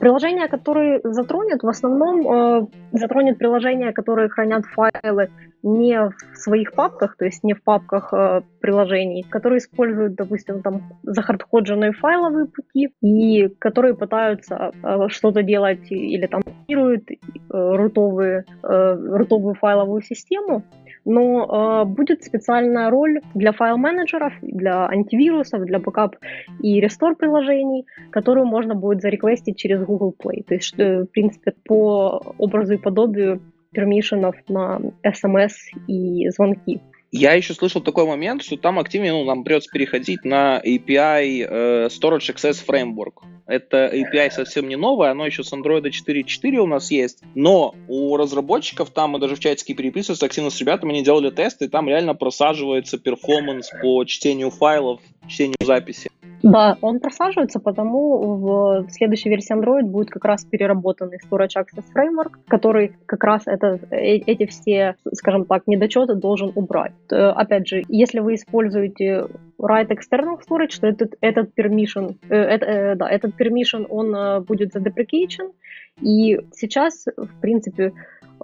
Приложения, которые затронет, в основном э, затронет приложения, которые хранят файлы не в своих папках, то есть не в папках э, приложений, которые используют, допустим, там захардкоженные файловые пути и которые пытаются что-то делать или там сканируют рутовые, рутовую файловую систему, но э, будет специальная роль для файл-менеджеров, для антивирусов, для бэкап и рестор приложений, которую можно будет зареквестить через Google Play. То есть, э, в принципе, по образу и подобию пермишенов на SMS и звонки. Я еще слышал такой момент, что там активнее ну, нам придется переходить на API э, Storage Access Framework. Это API совсем не новое, оно еще с Android 4.4 у нас есть, но у разработчиков, там мы даже в чатике переписывались активно с ребятами, они делали тесты, и там реально просаживается перформанс по чтению файлов, чтению записи. Да, он просаживается, потому в следующей версии Android будет как раз переработанный Storage Access Framework, который как раз это, э, эти все, скажем так, недочеты должен убрать. Э, опять же, если вы используете write external storage, то этот, этот permission, э, э, да, этот permission, он э, будет задеприкейчен, и сейчас, в принципе,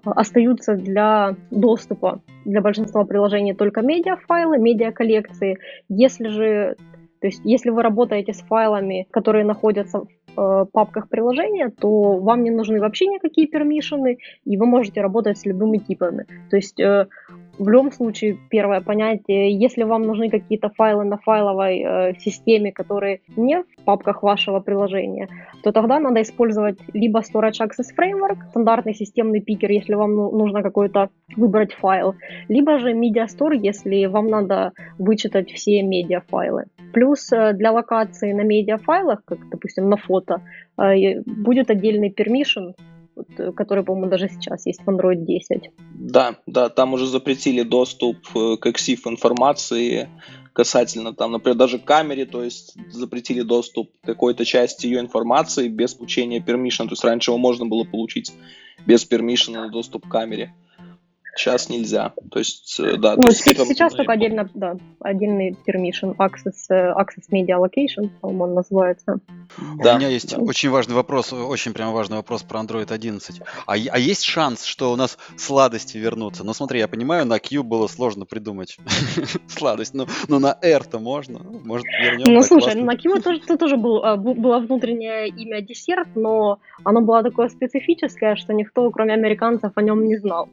остаются для доступа для большинства приложений только медиафайлы, медиаколлекции. Если же то есть, если вы работаете с файлами, которые находятся в э, папках приложения, то вам не нужны вообще никакие пермишины, и вы можете работать с любыми типами. То есть э, в любом случае, первое понятие, если вам нужны какие-то файлы на файловой э, системе, которые не в папках вашего приложения, то тогда надо использовать либо Storage Access Framework, стандартный системный пикер, если вам ну, нужно какой-то выбрать файл, либо же Media Store, если вам надо вычитать все медиафайлы. Плюс э, для локации на медиафайлах, как, допустим, на фото, э, будет отдельный permission, вот, э, который, по-моему, даже сейчас есть в Android 10. Да, да, там уже запретили доступ э, к EXIF информации касательно, там, например, даже камере, то есть запретили доступ к какой-то части ее информации без получения permission, то есть раньше его можно было получить без permission доступ к камере. Сейчас нельзя. То есть, э, да. Ну, то есть, сейчас, сейчас только отдельно, да, отдельный permission, access, э, access media allocation, по-моему, он называется. Да. У меня есть да. очень важный вопрос, очень прям важный вопрос про Android 11. А, а есть шанс, что у нас сладости вернутся? Ну, смотри, я понимаю, на Q было сложно придумать сладость, но, но на R-то можно. Может, вернем Ну, слушай, классно. на Q тоже, тоже был, а, было внутреннее имя десерт, но оно было такое специфическое, что никто, кроме американцев, о нем не знал.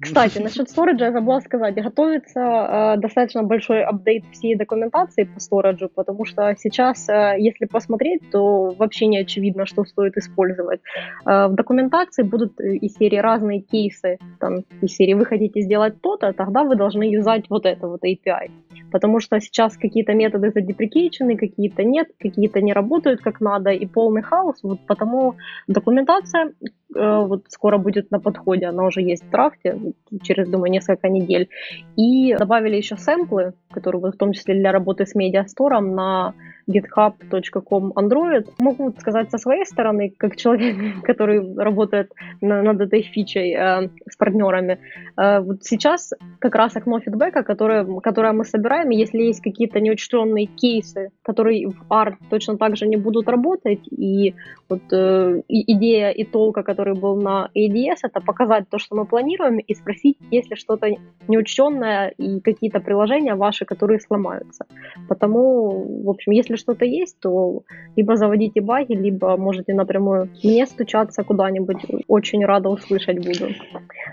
Кстати, насчет сториджа я забыла сказать. Готовится э, достаточно большой апдейт всей документации по сториджу, потому что сейчас, э, если посмотреть, то вообще не очевидно, что стоит использовать. Э, в документации будут из серии разные кейсы. Там, из серии вы хотите сделать то-то, тогда вы должны юзать вот это вот API. Потому что сейчас какие-то методы задеприкейчены, какие-то нет, какие-то не работают как надо, и полный хаос. Вот потому документация вот скоро будет на подходе, она уже есть в драфте, через, думаю, несколько недель. И добавили еще сэмплы, которые в том числе для работы с медиастором на github.com Android. Могу сказать со своей стороны, как человек, который работает на, над этой фичей э, с партнерами. Э, вот сейчас как раз окно фидбэка, которое, которое мы собираем, если есть какие-то неучтенные кейсы, которые в ART точно так же не будут работать, и вот э, идея и толка, который был на ADS, это показать то, что мы планируем, и спросить, есть ли что-то неучтенное и какие-то приложения ваши, которые сломаются. Потому, в общем, если что-то есть, то либо заводите баги, либо можете напрямую мне стучаться куда-нибудь. Очень рада услышать буду.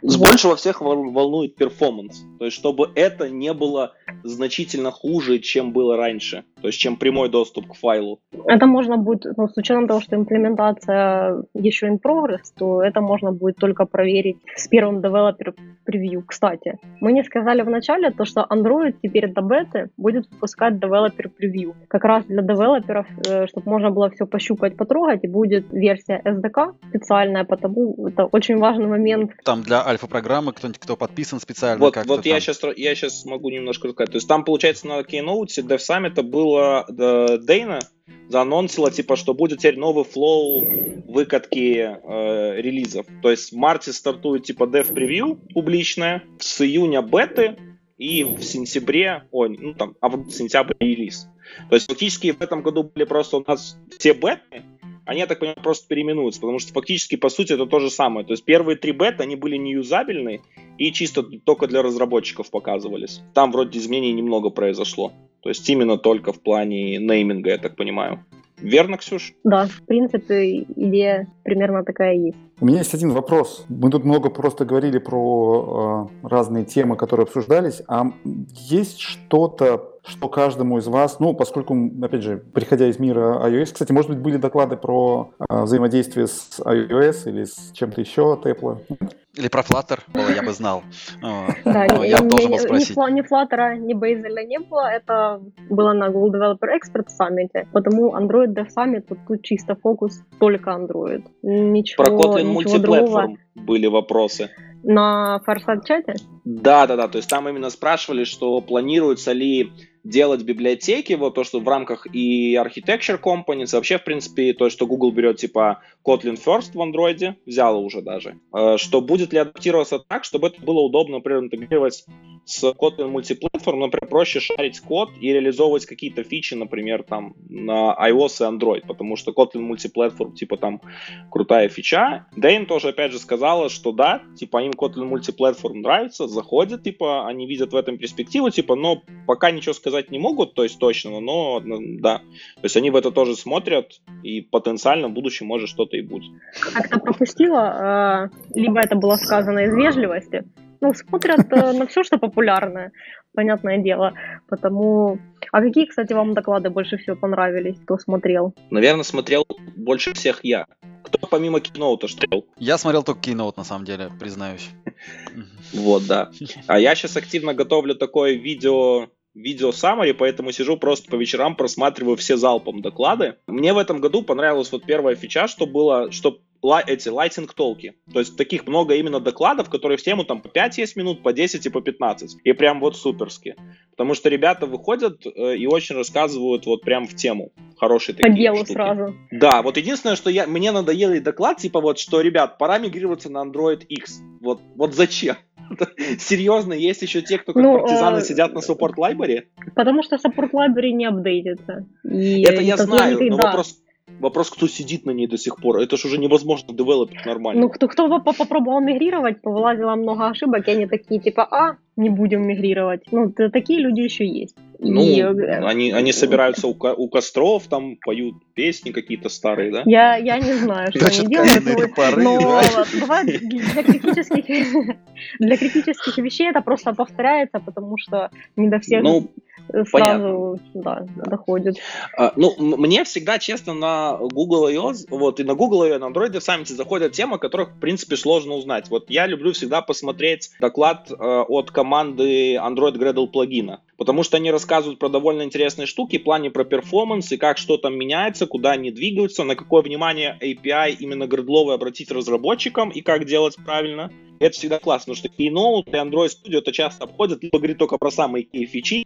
С вот. Больше всех волнует перформанс. То есть, чтобы это не было значительно хуже, чем было раньше. То есть, чем прямой доступ к файлу. Это можно будет, ну, с учетом того, что имплементация еще in progress, то это можно будет только проверить с первым developer превью. Кстати, мы не сказали в начале то, что Android теперь до беты будет выпускать developer превью. Как раз для девелоперов, э, чтобы можно было все пощупать, потрогать, и будет версия SDK специальная, потому это очень важный момент. Там для альфа-программы кто-нибудь, кто подписан специально. Вот, вот я, сейчас, я сейчас могу немножко рассказать. То есть там, получается, на Keynote Dev Summit было Дейна, заанонсила, типа, что будет теперь новый флоу выкатки э, релизов. То есть в марте стартует, типа, dev превью публичная, с июня беты, и в сентябре, ой, ну там, а в сентябре релиз. То есть фактически в этом году были просто у нас все беты, они, я так понимаю, просто переименуются, потому что фактически, по сути, это то же самое. То есть первые три бета, они были неюзабельны и чисто только для разработчиков показывались. Там вроде изменений немного произошло. То есть именно только в плане нейминга, я так понимаю. Верно, Ксюш? Да, в принципе, идея примерно такая есть. У меня есть один вопрос. Мы тут много просто говорили про э, разные темы, которые обсуждались. А есть что-то, что каждому из вас, ну, поскольку, опять же, приходя из мира iOS, кстати, может быть, были доклады про э, взаимодействие с iOS или с чем-то еще от Apple? Или про Flutter было, я бы знал. Да, я должен был спросить. Ни Flutter, ни Bazel не было. Это было на Google Developer Expert Summit. Потому Android Dev Summit тут чисто фокус только Android. Ничего, про Kotlin мультиплатформ были вопросы. На Fireside чате? Да, да, да. То есть там именно спрашивали, что планируется ли делать библиотеки, вот то, что в рамках и Architecture Components, вообще, в принципе, то, что Google берет, типа, Kotlin First в Android, взяла уже даже, э, что будет ли адаптироваться так, чтобы это было удобно, например, интегрировать с Kotlin мультиплатформ, например, проще шарить код и реализовывать какие-то фичи, например, там, на iOS и Android, потому что Kotlin мультиплатформ, типа, там, крутая фича. Дэйн тоже, опять же, сказала, что да, типа, им Kotlin мультиплатформ нравится, заходит, типа, они видят в этом перспективу, типа, но пока ничего сказать не могут, то есть точно, но да. То есть они в это тоже смотрят, и потенциально в будущем может что-то и будет. Как-то пропустила, э, либо это было сказано из вежливости, ну, смотрят э, на все, что популярное, понятное дело. Потому... А какие, кстати, вам доклады больше всего понравились? Кто смотрел? Наверное, смотрел больше всех я. Кто помимо киноута что? Я смотрел только киноут, на самом деле, признаюсь. Вот, да. А я сейчас активно готовлю такое видео видео summary, поэтому сижу просто по вечерам, просматриваю все залпом доклады. Мне в этом году понравилась вот первая фича, что было, что эти лайтинг толки. То есть таких много именно докладов, которые в тему там по 5 есть минут, по 10 и по 15. И прям вот суперски. Потому что ребята выходят э, и очень рассказывают вот прям в тему. Хорошие такие По делу штуки. сразу. Да, вот единственное, что я, мне надоелый доклад, типа вот, что, ребят, пора мигрироваться на Android X. Вот, вот зачем? Серьезно, есть еще те, кто как ну, партизаны э... сидят на support library? Потому что support library не апдейтится. И это я знаю, но да. вопрос Вопрос, кто сидит на ней до сих пор. Это же уже невозможно девелопить нормально. Ну, кто, кто попробовал мигрировать, повылазило много ошибок, и они такие, типа, а, не будем мигрировать. Ну, такие люди еще есть. Ну, и... Они, они собираются у, у костров, там поют песни какие-то старые, да? Я, я не знаю, что они делают, поры, но да? бывает для критических, для критических вещей это просто повторяется, потому что не до всех ну, сразу да, доходит. А, ну, мне всегда, честно, на Google iOS, вот и на Google и на Android сами заходят темы, которых, в принципе, сложно узнать. Вот я люблю всегда посмотреть доклад э, от команды Android Gradle плагина, потому что они рассказывают про довольно интересные штуки в плане про перформанс и как что там меняется, куда они двигаются, на какое внимание API именно градловый обратить разработчикам и как делать правильно. Это всегда классно, потому что Keynote и Android Studio это часто обходят, либо говорит только про самые фичи,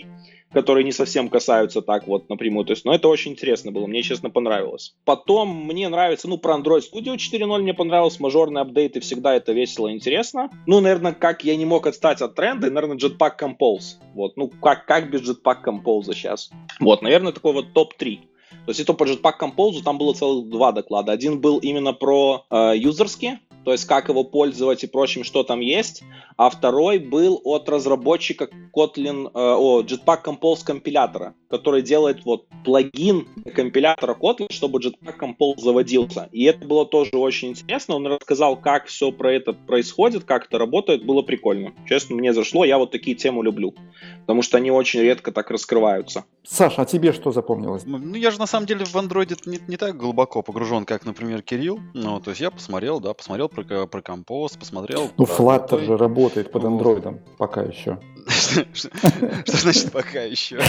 которые не совсем касаются так вот напрямую. То есть, но это очень интересно было, мне, честно, понравилось. Потом мне нравится, ну, про Android Studio 4.0 мне понравилось, мажорные апдейты, всегда это весело и интересно. Ну, наверное, как я не мог отстать от тренда, наверное, Jetpack Compose. Вот, ну, как, как без Jetpack Compose сейчас? Вот, наверное, такой вот топ-3. То есть, это по Jetpack Compose там было целых два доклада. Один был именно про э, юзерские, то есть как его пользовать и прочим, что там есть, а второй был от разработчика Kotlin, э, о, Jetpack Compose компилятора, который делает вот плагин компилятора Kotlin, чтобы Jetpack Compose заводился. И это было тоже очень интересно. Он рассказал, как все про это происходит, как это работает, было прикольно. Честно, мне зашло, я вот такие темы люблю, потому что они очень редко так раскрываются. Саша, а тебе что запомнилось? Ну, я же на самом деле в андроиде не, не так глубоко погружен, как, например, Кирилл. Ну, то есть я посмотрел, да, посмотрел про, про компост, посмотрел. Ну, Flutter же работает под андроидом пока еще. Что значит пока еще?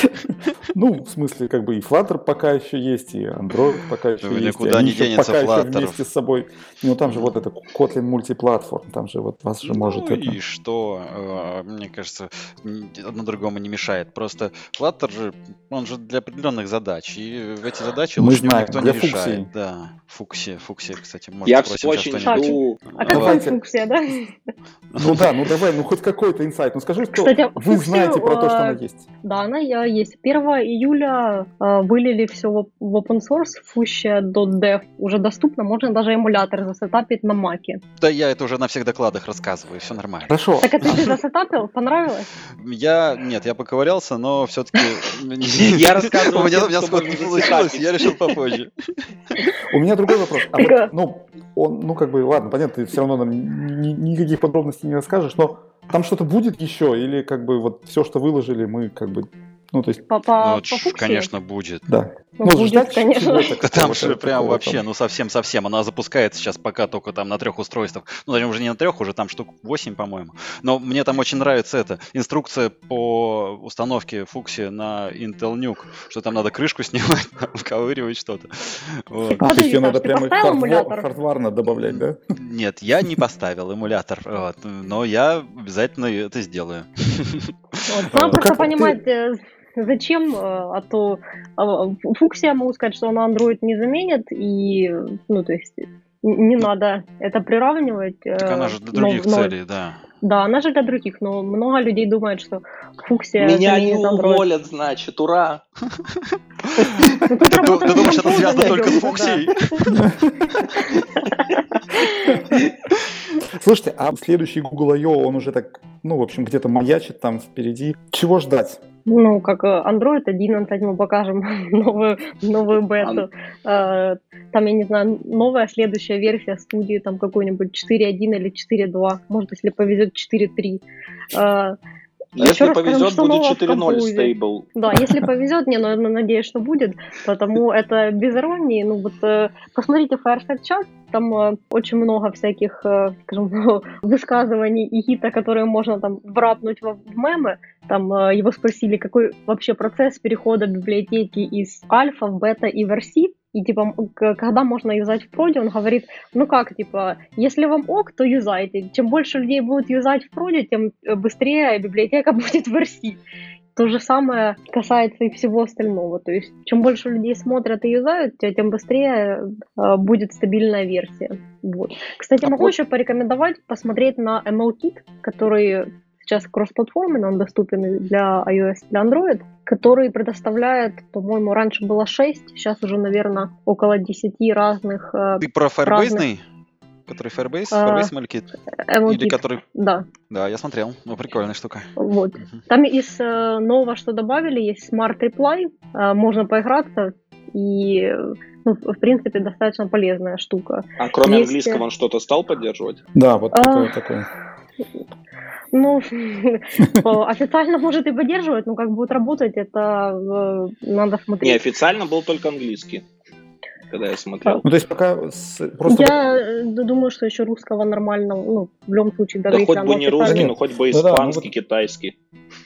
Ну, в смысле, как бы и Flutter пока еще есть, и Android пока еще есть. Никуда не денется пока еще вместе с собой. Ну, там же вот это Kotlin мультиплатформ, там же вот вас же может ну, и что? Э, мне кажется, одно другому не мешает. Просто Flutter же, он же для определенных задач, и эти задачи лучше никто не решает. Да, фуксия, фуксия, кстати, может Я очень жду... А какая фуксия, да? Ну да, ну давай, ну хоть какой-то инсайт. Ну скажи, что вы знаете про то, что она есть. Да, она есть. 1 июля э, вылили все в open source, fuchsia.dev уже доступно, можно даже эмулятор засетапить на маке. Да, я это уже на всех докладах рассказываю, все нормально. Хорошо. Так это ты засетапил? Понравилось? Я, нет, я поковырялся, но все-таки... Я рассказывал, у меня не получилось, я решил попозже. У меня другой вопрос. А ну, он, ну, как бы, ладно, понятно, ты все равно нам никаких подробностей не расскажешь, но там что-то будет еще, или как бы вот все, что выложили, мы как бы ну, то есть... По, по, ну, по конечно, будет. Да. Ну, ну будет, ждать конечно. Да там же прям вообще, ну, совсем-совсем. Она запускается сейчас пока только там на трех устройствах. Ну, даже уже не на трех, уже там штук 8, по-моему. Но мне там очень нравится это. Инструкция по установке Фукси на Intel Nuke, что там надо крышку снимать, вковыривать что-то. Вот. А, то есть ее надо прямо хардварно добавлять, да? Нет, я не поставил эмулятор, вот, но я обязательно это сделаю. Вот, надо просто понимать, э, Зачем? Э, а то а, фуксия, могу сказать, что она Android не заменит, и, ну, то есть, не надо это приравнивать. Э, так она же для других но, целей, да. Да, она же для других, но много людей думают, что фуксия Меня не уволят, значит, ура! Ты думаешь, это связано только с фуксией? Слушайте, а следующий Google I.O., он уже так, ну, в общем, где-то маячит там впереди. Чего ждать? Ну, как э, Android 11 мы покажем новую, новую бету. А, там, я не знаю, новая следующая версия студии, там какой-нибудь 4.1 или 4.2, может, если повезет 4.3. Если Еще повезет, будет 4.0 стейбл. Да, если повезет, не, но ну, надеюсь, что будет, потому это без иронии. Ну вот э, посмотрите Fireside Chat, там э, очень много всяких, э, скажем, высказываний и хита, которые можно там врапнуть в, в мемы. Там э, его спросили, какой вообще процесс перехода библиотеки из альфа в бета и в RC. И типа, когда можно юзать в проде, он говорит, ну как, типа, если вам ок, то юзайте. Чем больше людей будут юзать в проде, тем э, быстрее библиотека будет в RC. То же самое касается и всего остального. То есть, чем больше людей смотрят и юзают, тем быстрее э, будет стабильная версия. Вот. Кстати, а могу еще порекомендовать посмотреть на MLKit, который сейчас кроссплатформенный, он доступен для iOS, для Android, который предоставляет, по-моему, раньше было 6, сейчас уже, наверное, около 10 разных... Э, Ты про Firebase? Разных... Который Firebase? А, Firebase MLKit? MLKit? Или который... Да. Да, я смотрел. Ну, прикольная штука. Вот. Угу. Там из э, нового, что добавили, есть Smart Reply. Э, можно поиграться. И ну, в принципе, достаточно полезная штука. А кроме есть... английского он что-то стал поддерживать? Да, вот такое, а... такое. Ну, официально может и поддерживать, но как будет работать, это э, надо смотреть. Не, официально был только английский когда я смотрел. Ну, то есть пока просто... Я э, думаю, что еще русского нормального, ну, в любом случае, даже да хоть бы не русский, но хоть бы испанский, ну, китайский.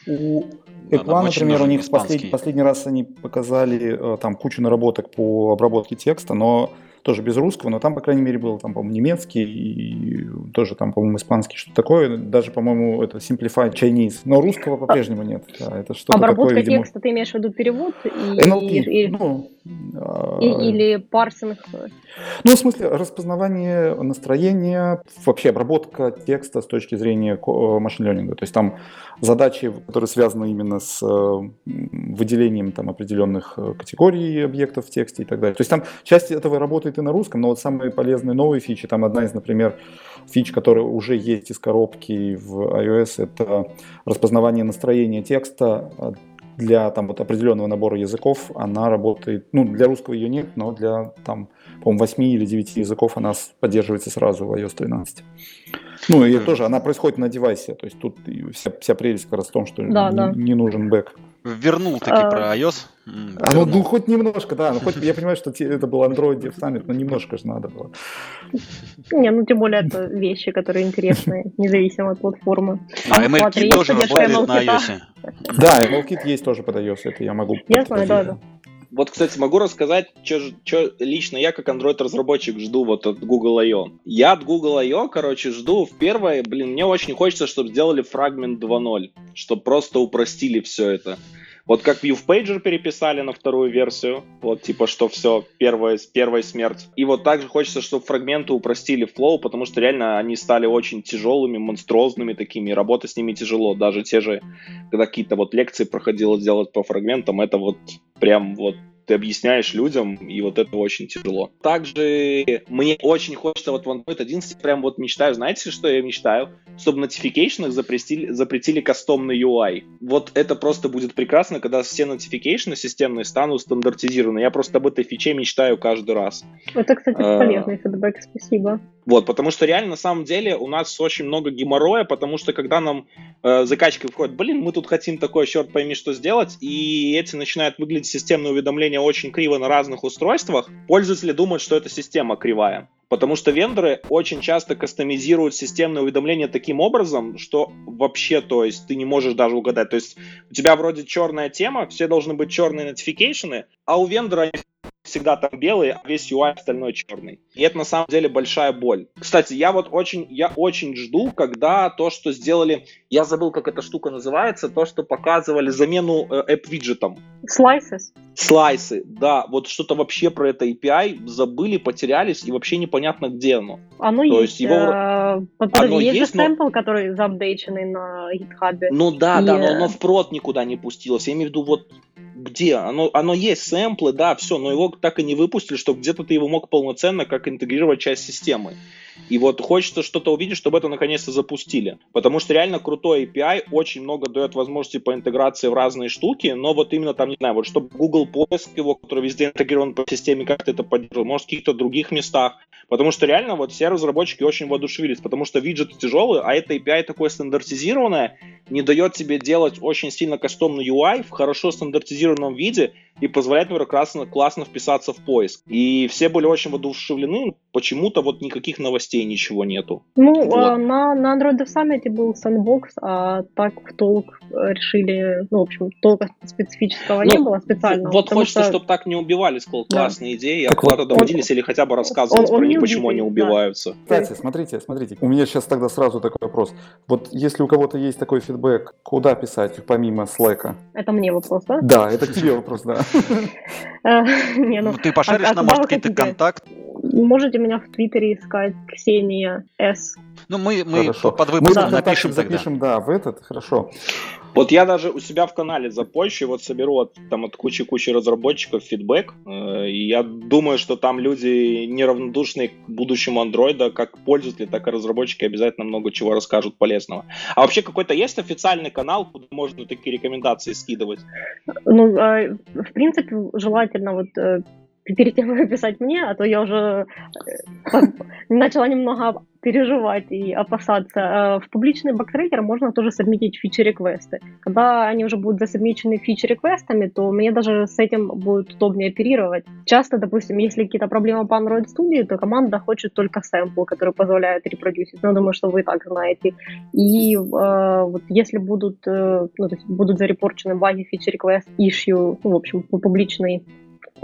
У Эква, например, у них последний, последний раз они показали э, там кучу наработок по обработке текста, но тоже без русского, но там, по крайней мере, был, там, по-моему, немецкий и тоже там, по-моему, испанский, что такое. Даже, по-моему, это Simplified Chinese. Но русского по-прежнему нет. Да, это что Обработка такое, видимо... текста, ты имеешь в виду перевод? И, NLP, и... ну, или парсинг? Ну, в смысле, распознавание настроения, вообще обработка текста с точки зрения машин ленинга. То есть там задачи, которые связаны именно с выделением там, определенных категорий объектов в тексте и так далее. То есть там часть этого работает и на русском, но вот самые полезные новые фичи, там одна из, например, фич, которая уже есть из коробки в iOS, это распознавание настроения текста для там вот определенного набора языков она работает, ну, для русского ее нет, но для там, по-моему, 8 или 9 языков она поддерживается сразу в iOS 13. Ну, и тоже она происходит на девайсе, то есть тут вся, вся прелесть как раз в том, что да, не, да. не нужен бэк. Вернул таки а... про iOS. А, ну, ну, хоть немножко, да. Ну, хоть, я понимаю, что это был Android Dev Summit, но немножко же надо было. Не, ну тем более это вещи, которые интересны, независимо от платформы. А MLKit тоже работает на iOS. Да, MLKit есть тоже под iOS, это я могу Я знаю, да, да. Вот, кстати, могу рассказать, что лично я как Android-разработчик жду вот от Google I.O. Я от Google I.O., короче, жду в первое, блин, мне очень хочется, чтобы сделали фрагмент 2.0, чтобы просто упростили все это. Вот как ViewPager переписали на вторую версию, вот типа, что все, первая, первая смерть. И вот также хочется, чтобы фрагменты упростили флоу, потому что реально они стали очень тяжелыми, монструозными такими, и работа с ними тяжело. Даже те же, когда какие-то вот лекции проходило делать по фрагментам, это вот прям вот ты объясняешь людям, и вот это очень тяжело. Также мне очень хочется вот в Android 11 прям вот мечтаю, знаете, что я мечтаю? Чтобы на notification запретили, запретили кастомный UI. Вот это просто будет прекрасно, когда все notification системные станут стандартизированы. Я просто об этой фиче мечтаю каждый раз. Это, кстати, а, полезный фидбэк, спасибо. Вот, потому что реально, на самом деле, у нас очень много геморроя, потому что когда нам э, заказчики входят, блин, мы тут хотим такое, черт пойми, что сделать, и эти начинают выглядеть системные уведомления очень криво на разных устройствах, пользователи думают, что эта система кривая. Потому что вендоры очень часто кастомизируют системные уведомления таким образом, что вообще, то есть, ты не можешь даже угадать. То есть, у тебя вроде черная тема, все должны быть черные нотификейшены, а у вендора всегда там белый, а весь UI остальной черный. И это на самом деле большая боль. Кстати, я вот очень, я очень жду, когда то, что сделали, я забыл, как эта штука называется, то, что показывали замену э, app-виджетом. Slices. Слайсы, да, вот что-то вообще про это API забыли, потерялись, и вообще непонятно, где оно. Оно То есть, есть его... Э, оно есть, есть же но... сэмпл, который заапдейченный на GitHub. Ну да, и... да, но оно в прод никуда не пустилось. Я имею в виду вот где? Оно, оно есть, сэмплы, да, все, но его так и не выпустили, чтобы где-то ты его мог полноценно как интегрировать часть системы. И вот хочется что-то увидеть, чтобы это наконец-то запустили. Потому что реально крутой API очень много дает возможности по интеграции в разные штуки, но вот именно там, не знаю, вот чтобы Google поиск его, который везде интегрирован по системе, как-то это поддерживал, может, в каких-то других местах. Потому что реально вот все разработчики очень воодушевились, потому что виджеты тяжелые, а это API такое стандартизированное, не дает тебе делать очень сильно кастомный UI в хорошо стандартизированном виде и позволяет, например, классно, классно вписаться в поиск. И все были очень воодушевлены, почему-то вот никаких новостей, ничего нету. Ну, вот. а, на, на Android Dev Summit был Sandbox, а так в толк решили, ну, в общем, толка специфического ну, не было специального. Вот хочется, что... чтобы так не убивали, сказал, классные да. идеи, а куда-то доводились или хотя бы рассказывать он, он про них, почему они убиваются. Да. Кстати, смотрите, смотрите, у меня сейчас тогда сразу такой вопрос. Вот если у кого-то есть такой фидбэк, куда писать помимо Slack? Это мне вопрос, да? Да, это тебе вопрос, да. Э, ну, ты пошаришь а на, может, какие-то контакт? Можете меня в Твиттере искать Ксения С. Ну, мы, мы под выпуском напишем тогда. Запишем, да, в этот, хорошо. Вот я даже у себя в канале запущу, вот соберу от, там от кучи-кучи разработчиков фидбэк, э, и я думаю, что там люди неравнодушные к будущему андроида, как пользователи, так и разработчики обязательно много чего расскажут полезного. А вообще какой-то есть официальный канал, куда можно такие рекомендации скидывать? Ну, а, в принципе, желательно вот э, перед тем, как писать мне, а то я уже э, начала немного переживать и опасаться. Э, в публичный бактрекер можно тоже сабмитить фичи-реквесты. Когда они уже будут засабмичены фичи-реквестами, то мне даже с этим будет удобнее оперировать. Часто, допустим, если какие-то проблемы по Android Studio, то команда хочет только сэмпл, который позволяет репродюсить. Но думаю, что вы и так знаете. И э, вот если будут, э, ну, то есть будут зарепорчены баги фичи-реквест issue, ну, в общем, по публичной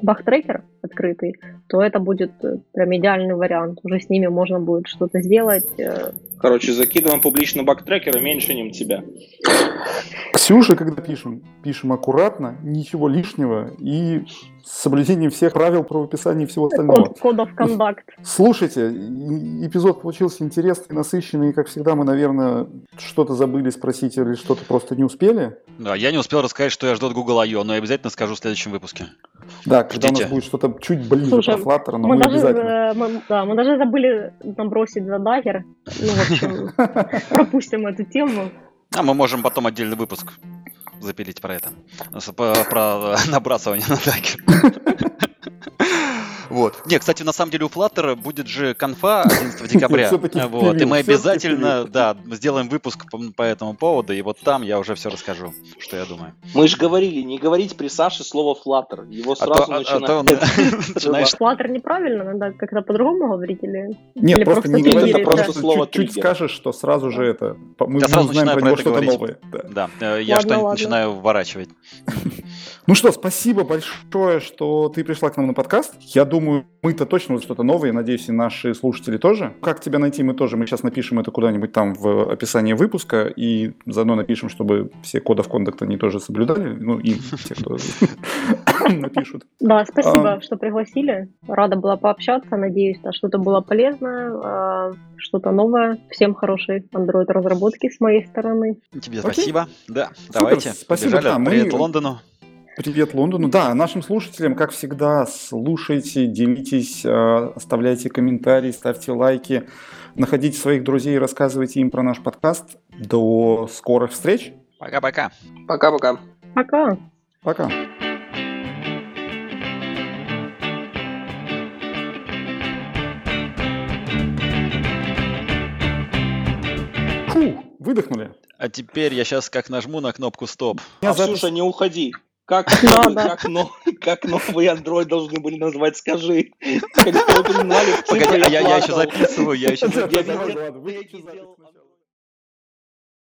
бахтрекер открытый, то это будет э, прям идеальный вариант. Уже с ними можно будет что-то сделать, э, Короче, закидываем публично бактрекер и меньше ним тебя. Ксюша, когда пишем, пишем аккуратно, ничего лишнего и с соблюдением всех правил про описание всего остального. Кодов контакт. Слушайте, эпизод получился интересный, насыщенный, и, как всегда, мы, наверное, что-то забыли спросить или что-то просто не успели. Да, я не успел рассказать, что я жду от Google I.O., но я обязательно скажу в следующем выпуске. Да, когда Ждите. у нас будет что-то чуть ближе Слушай, про Flutter, но мы, мы даже, обязательно. Мы, да, мы даже забыли набросить за Dagger. Ну, в общем, пропустим эту тему. А мы можем потом отдельный выпуск запилить про это. Про, набрасывание на Dagger. Вот. Не, кстати, на самом деле у Flutter будет же конфа 11 декабря. Вот. И мы обязательно, да, сделаем выпуск по, по этому поводу, и вот там я уже все расскажу, что я думаю. Мы же говорили, не говорить при Саше слово Flutter. Его сразу а то, начинает. Flutter неправильно, надо как-то по-другому говорить или... Нет, просто не говорить, это просто слово Чуть скажешь, что сразу же это... Мы узнаем про него что-то новое. Да, э, я что-нибудь начинаю вворачивать. Ну что, спасибо большое, что ты пришла к нам на подкаст. Я думаю, мы-то точно что-то новое, надеюсь, и наши слушатели тоже. Как тебя найти, мы тоже, мы сейчас напишем это куда-нибудь там в описании выпуска, и заодно напишем, чтобы все кодов контакта они тоже соблюдали, ну и те, кто напишут. Да, спасибо, а. что пригласили. Рада была пообщаться, надеюсь, что-то было полезное, а, что-то новое. Всем хорошей Android-разработки с моей стороны. Тебе спасибо. Да, давайте. Спасибо, да. Привет Лондону. Привет Лондону. Да, нашим слушателям, как всегда, слушайте, делитесь, э, оставляйте комментарии, ставьте лайки, находите своих друзей, рассказывайте им про наш подкаст. До скорых встреч. Пока-пока. Пока-пока. Пока. Пока. Фу, выдохнули. А теперь я сейчас как нажму на кнопку стоп. А, Ксюша, не уходи. Как, да. как, но, как новый Android должны были назвать, скажи. Погоди, а я, я еще записываю, я еще записываю.